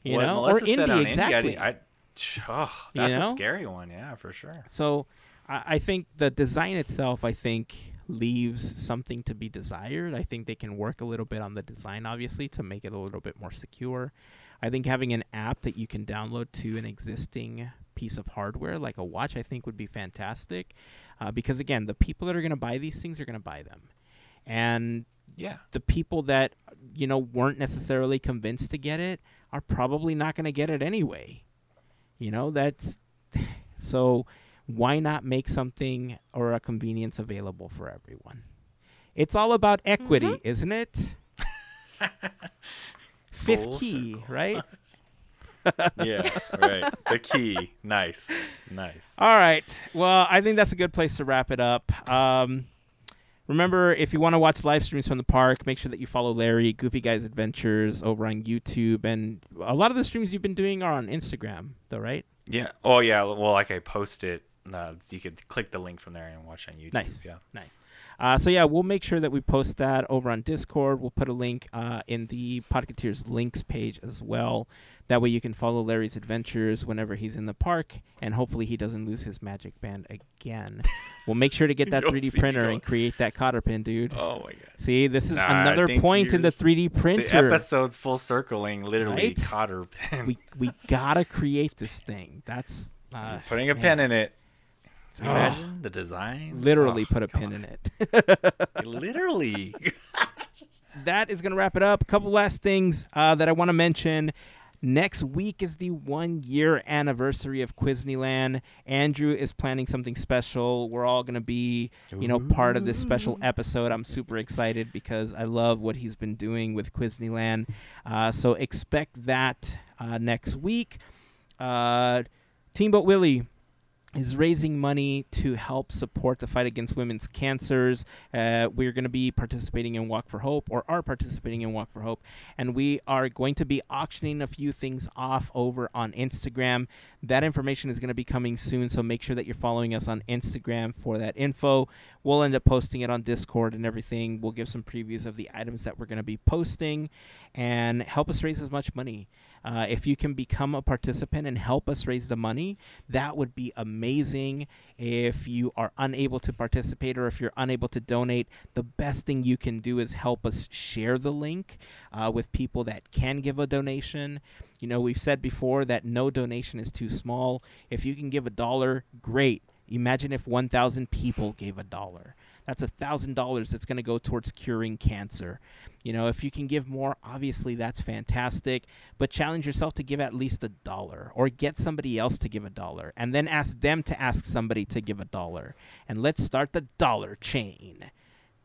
You what know, Melissa or said Indy on exactly. Indy, I, I, oh, You that's know? a scary one. Yeah, for sure. So I, I think the design itself, I think, leaves something to be desired. I think they can work a little bit on the design, obviously, to make it a little bit more secure. I think having an app that you can download to an existing piece of hardware, like a watch, I think would be fantastic. Uh, because again, the people that are going to buy these things are going to buy them, and Yeah. the people that you know weren't necessarily convinced to get it are probably not going to get it anyway. You know, that's so why not make something or a convenience available for everyone? It's all about equity, Mhm. isn't it? Fifth Full key, circle. right? Yeah. right. The key. Nice. Nice. All right. Well, I think that's a good place to wrap it up. Um, remember, if you want to watch live streams from the park, make sure that you follow Larry, Goofy Guys Adventures, over on YouTube. And a lot of the streams you've been doing are on Instagram, though, right? Yeah. Oh, yeah. Well, like I post it. Uh, you could click the link from there and watch on YouTube. Nice. Yeah. Nice. Uh, so yeah, we'll make sure that we post that over on Discord. We'll put a link uh, in the Podcateers links page as well. That way you can follow Larry's adventures whenever he's in the park, and hopefully he doesn't lose his magic band again. we'll make sure to get that 3D printer and create that cotter pin, dude. Oh my god. See, this is Nah, another point in the 3D printer. The episode's full circling, literally Right? cotter pin. we we gotta create this thing. That's uh, Putting a man. pin in it. Oh. Imagine the design. literally put a pin on. in it. literally. that is going to wrap it up. A couple last things uh, that I want to mention. Next week is the one year anniversary of Quizneyland. Andrew is planning something special. We're all going to be, you know, part of this special episode. I'm super excited because I love what he's been doing with Quizneyland. Uh, so expect that uh, next week. Uh, Teamboat Willie is raising money to help support the fight against women's cancers. Uh, we're going to be participating in Walk for Hope, or are participating in Walk for Hope, and we are going to be auctioning a few things off over on Instagram. That information is going to be coming soon, so make sure that you're following us on Instagram for that info. We'll end up posting it on Discord and everything. We'll give some previews of the items that we're going to be posting and help us raise as much money. Uh, if you can become a participant and help us raise the money, that would be amazing. If you are unable to participate or if you're unable to donate, the best thing you can do is help us share the link uh, with people that can give a donation. You know, we've said before that no donation is too small. If you can give a dollar, great. Imagine if 1,000 people gave a dollar. That's a thousand dollars that's going to go towards curing cancer. You know, if you can give more, obviously that's fantastic. But challenge yourself to give at least a dollar, or get somebody else to give a dollar, and then ask them to ask somebody to give a dollar. And let's start the dollar chain.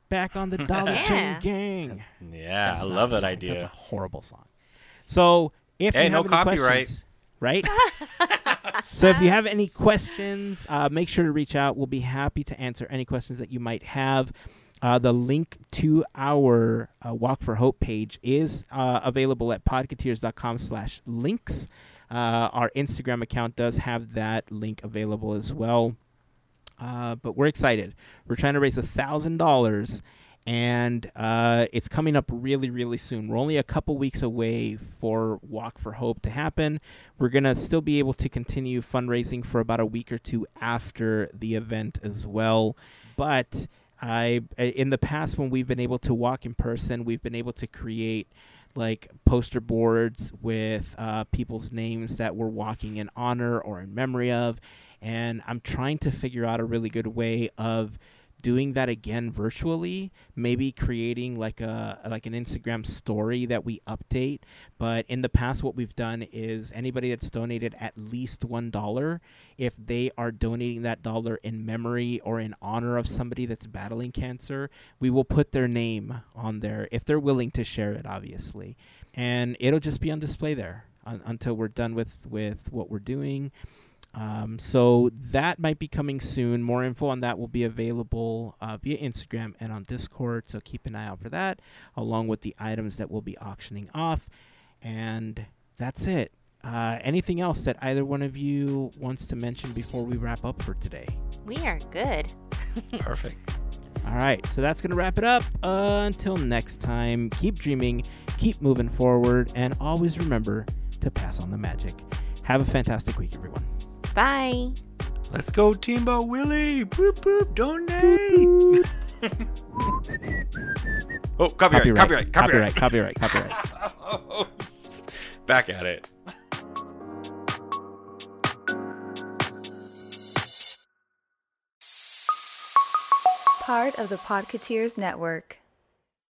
Back on the dollar Yeah. chain gang. Yeah, That's I love that idea. That's a horrible song. So if Hey, you no have any copyright. questions, right? so if you have any questions, uh, make sure to reach out. We'll be happy to answer any questions that you might have. Uh, the link to our uh, Walk for Hope page is uh, available at podcateers.com slash links. Uh, our Instagram account does have that link available as well. Uh, but we're excited. We're trying to raise a thousand dollars, and uh, it's coming up really, really soon. We're only a couple weeks away for Walk for Hope to happen. We're gonna still be able to continue fundraising for about a week or two after the event as well. But I, in the past, when we've been able to walk in person, we've been able to create like poster boards with uh, people's names that we're walking in honor or in memory of and I'm trying to figure out a really good way of doing that again virtually maybe creating like a like an Instagram story that we update. But in the past what we've done is anybody that's donated at least one dollar if they are donating that dollar in memory or in honor of somebody that's battling cancer we will put their name on there if they're willing to share it obviously. And it'll just be on display there un- until we're done with with what we're doing um, so that might be coming soon. More info on that will be available uh, via Instagram and on Discord. So keep an eye out for that, along with the items that we'll be auctioning off. And that's it. Uh, anything else that either one of you wants to mention before we wrap up for today? We are good. Perfect. All right, so that's going to wrap it up. Uh, until next time, keep dreaming, keep moving forward, and always remember to pass on the magic. Have a fantastic week, everyone. Bye. Let's go, Teamboat Willie. Boop boop. Donate. oh, copyright, copyright, copyright, copyright, copyright, copyright. Oh, back at it. Part of the Podcateers Network.